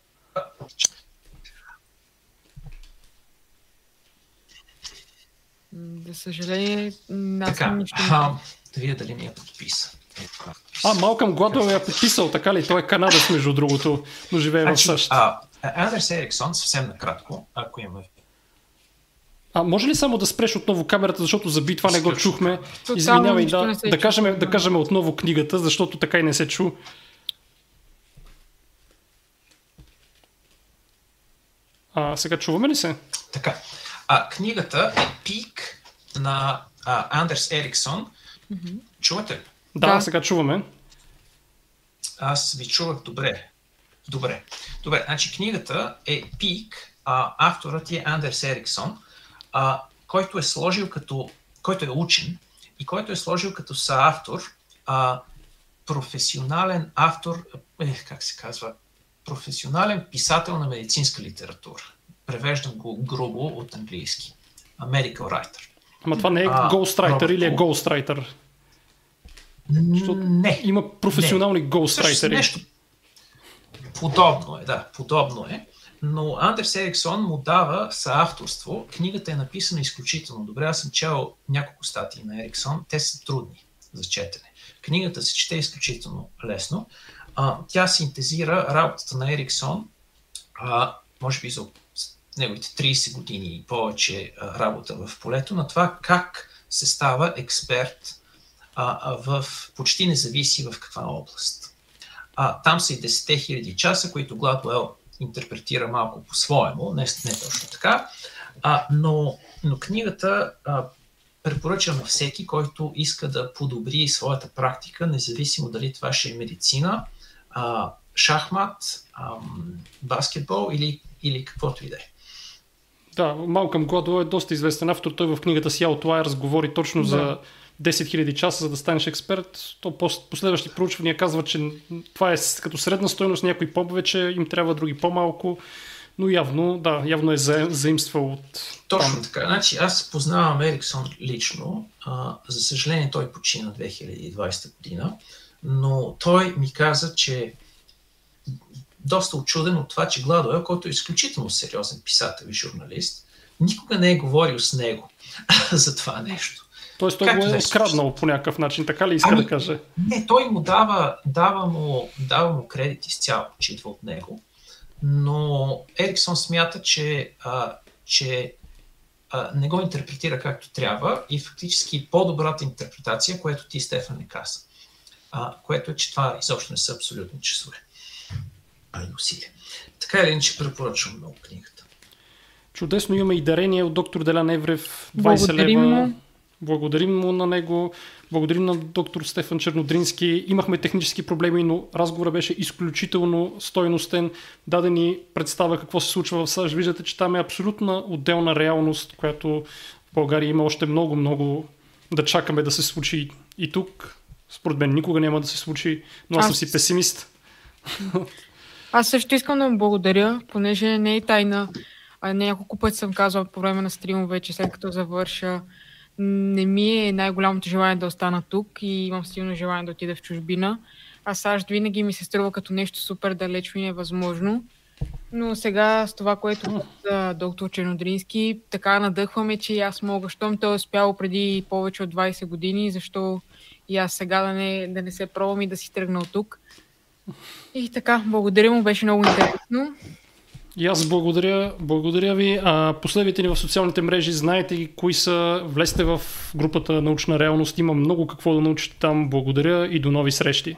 [SPEAKER 2] За съжаление, аз
[SPEAKER 3] Така,
[SPEAKER 2] нищо не
[SPEAKER 3] а, да видя дали ми е подписан.
[SPEAKER 1] А, Малкъм Гладуел я подписал, така ли? Той е канадец, между другото, но живее в
[SPEAKER 3] Значи,
[SPEAKER 1] САЩ.
[SPEAKER 3] а, Андерс Ериксон, съвсем накратко, ако имаме
[SPEAKER 1] А може ли само да спреш отново камерата, защото заби това не го чухме?
[SPEAKER 2] Тотално
[SPEAKER 1] Извинявай, да,
[SPEAKER 2] се
[SPEAKER 1] да, кажем, да
[SPEAKER 2] да.
[SPEAKER 1] кажем отново книгата, защото така и не се чу. А, сега чуваме ли се?
[SPEAKER 3] Така. А, книгата е пик на а, Андерс Ериксон. Чувате ли?
[SPEAKER 1] Да,
[SPEAKER 2] Да.
[SPEAKER 1] сега чуваме.
[SPEAKER 3] Аз ви чувах добре. Добре. Добре, значи книгата е пик, а авторът е Андерс Ериксон, а, който е сложил като, който е учен и който е сложил като съавтор а, професионален автор, е, как се казва, професионален писател на медицинска литература. Превеждам го грубо от английски. А, Medical writer.
[SPEAKER 1] Ама това не е
[SPEAKER 3] А,
[SPEAKER 1] Ghostwriter
[SPEAKER 3] Робърт
[SPEAKER 1] или е. Ghostwriter? Защото
[SPEAKER 3] Не.
[SPEAKER 1] Има професионални Ghostwriters.
[SPEAKER 3] нещо подобно е, да, подобно е. Но Андерс Ериксон му дава съавторство. Книгата е написана изключително добре. Аз съм чел няколко статии на Ериксон. Те са трудни за четене. Книгата се чете изключително лесно. А, тя синтезира работата на Ериксон, а, може би за неговите 30 години и повече а, работа в полето, на това как се става експерт а, а, в почти независи в каква област. А, там са и 10 000 часа, които Гладуел интерпретира малко по-своему, не, не точно така, а, но, но книгата а, препоръча на всеки, който иска да подобри своята практика, независимо дали това ще е медицина, а, шахмат, ам, баскетбол или, или каквото и да е.
[SPEAKER 1] Да, Малкъм Гладуел е доста известен автор. Той в книгата си Outliers говори точно
[SPEAKER 2] Да.
[SPEAKER 1] за 10 000 часа, за да станеш експерт. То пос- последващи проучвания казва, че това е като средна стойност, някои по-повече им трябва, други по-малко. Но явно, да, явно е за, заимствал от
[SPEAKER 3] Точно
[SPEAKER 1] там.
[SPEAKER 3] така. Значи, аз познавам Ериксон лично. А, за съжаление, той почина 2020 година, но той ми каза, че доста очуден от това, че Гладуел, който е изключително сериозен писател и журналист, никога не е говорил с него за това нещо.
[SPEAKER 1] Тоест той го е
[SPEAKER 3] е
[SPEAKER 1] откраднал по някакъв начин, така ли иска
[SPEAKER 3] Ами,
[SPEAKER 1] да каже?
[SPEAKER 3] Не, той му дава, дава, му, дава му кредит изцяло, че идва от него, но Ериксон смята, че, а, че а, не го интерпретира както трябва и фактически по-добрата интерпретация, което ти, Стефан, не каза. А, което е, че това изобщо не са абсолютни часове. А и усилия. Така или иначе препоръчвам много книгата.
[SPEAKER 1] Чудесно имаме и дарение от доктор Делян Еврев, 20
[SPEAKER 2] Благодарим
[SPEAKER 1] лева. Благодарим му на него. Благодарим на доктор Стефан Чернодрински. Имахме технически проблеми, но разговорът беше изключително стойностен. Даде ни представа какво се случва в САЩ. Виждате, че там е абсолютна отделна реалност, която в България има още много, много да чакаме да се случи и тук. Според мен никога няма да се случи, но аз съм
[SPEAKER 2] Аз-
[SPEAKER 1] си песимист.
[SPEAKER 2] Аз също искам да му благодаря, понеже не е тайна. А няколко пъти съм казвала по време на стримове, че след като завърша, не ми е най-голямото желание да остана тук и имам силно желание да отида в чужбина. А САЩ винаги ми се струва като нещо супер далечно и невъзможно. Но сега с това, което каза доктор Чернодрински, така надъхваме, че и аз мога. Щом той е успял преди повече от 20 години, защо и аз сега да не, да не се пробвам и да си тръгна от тук. И така, благодаря му, беше много интересно.
[SPEAKER 1] И аз благодаря, благодаря ви. А, последвайте ни в социалните мрежи, знаете кои са, влезте в групата Научна реалност, има много какво да научите там. Благодаря и до нови срещи.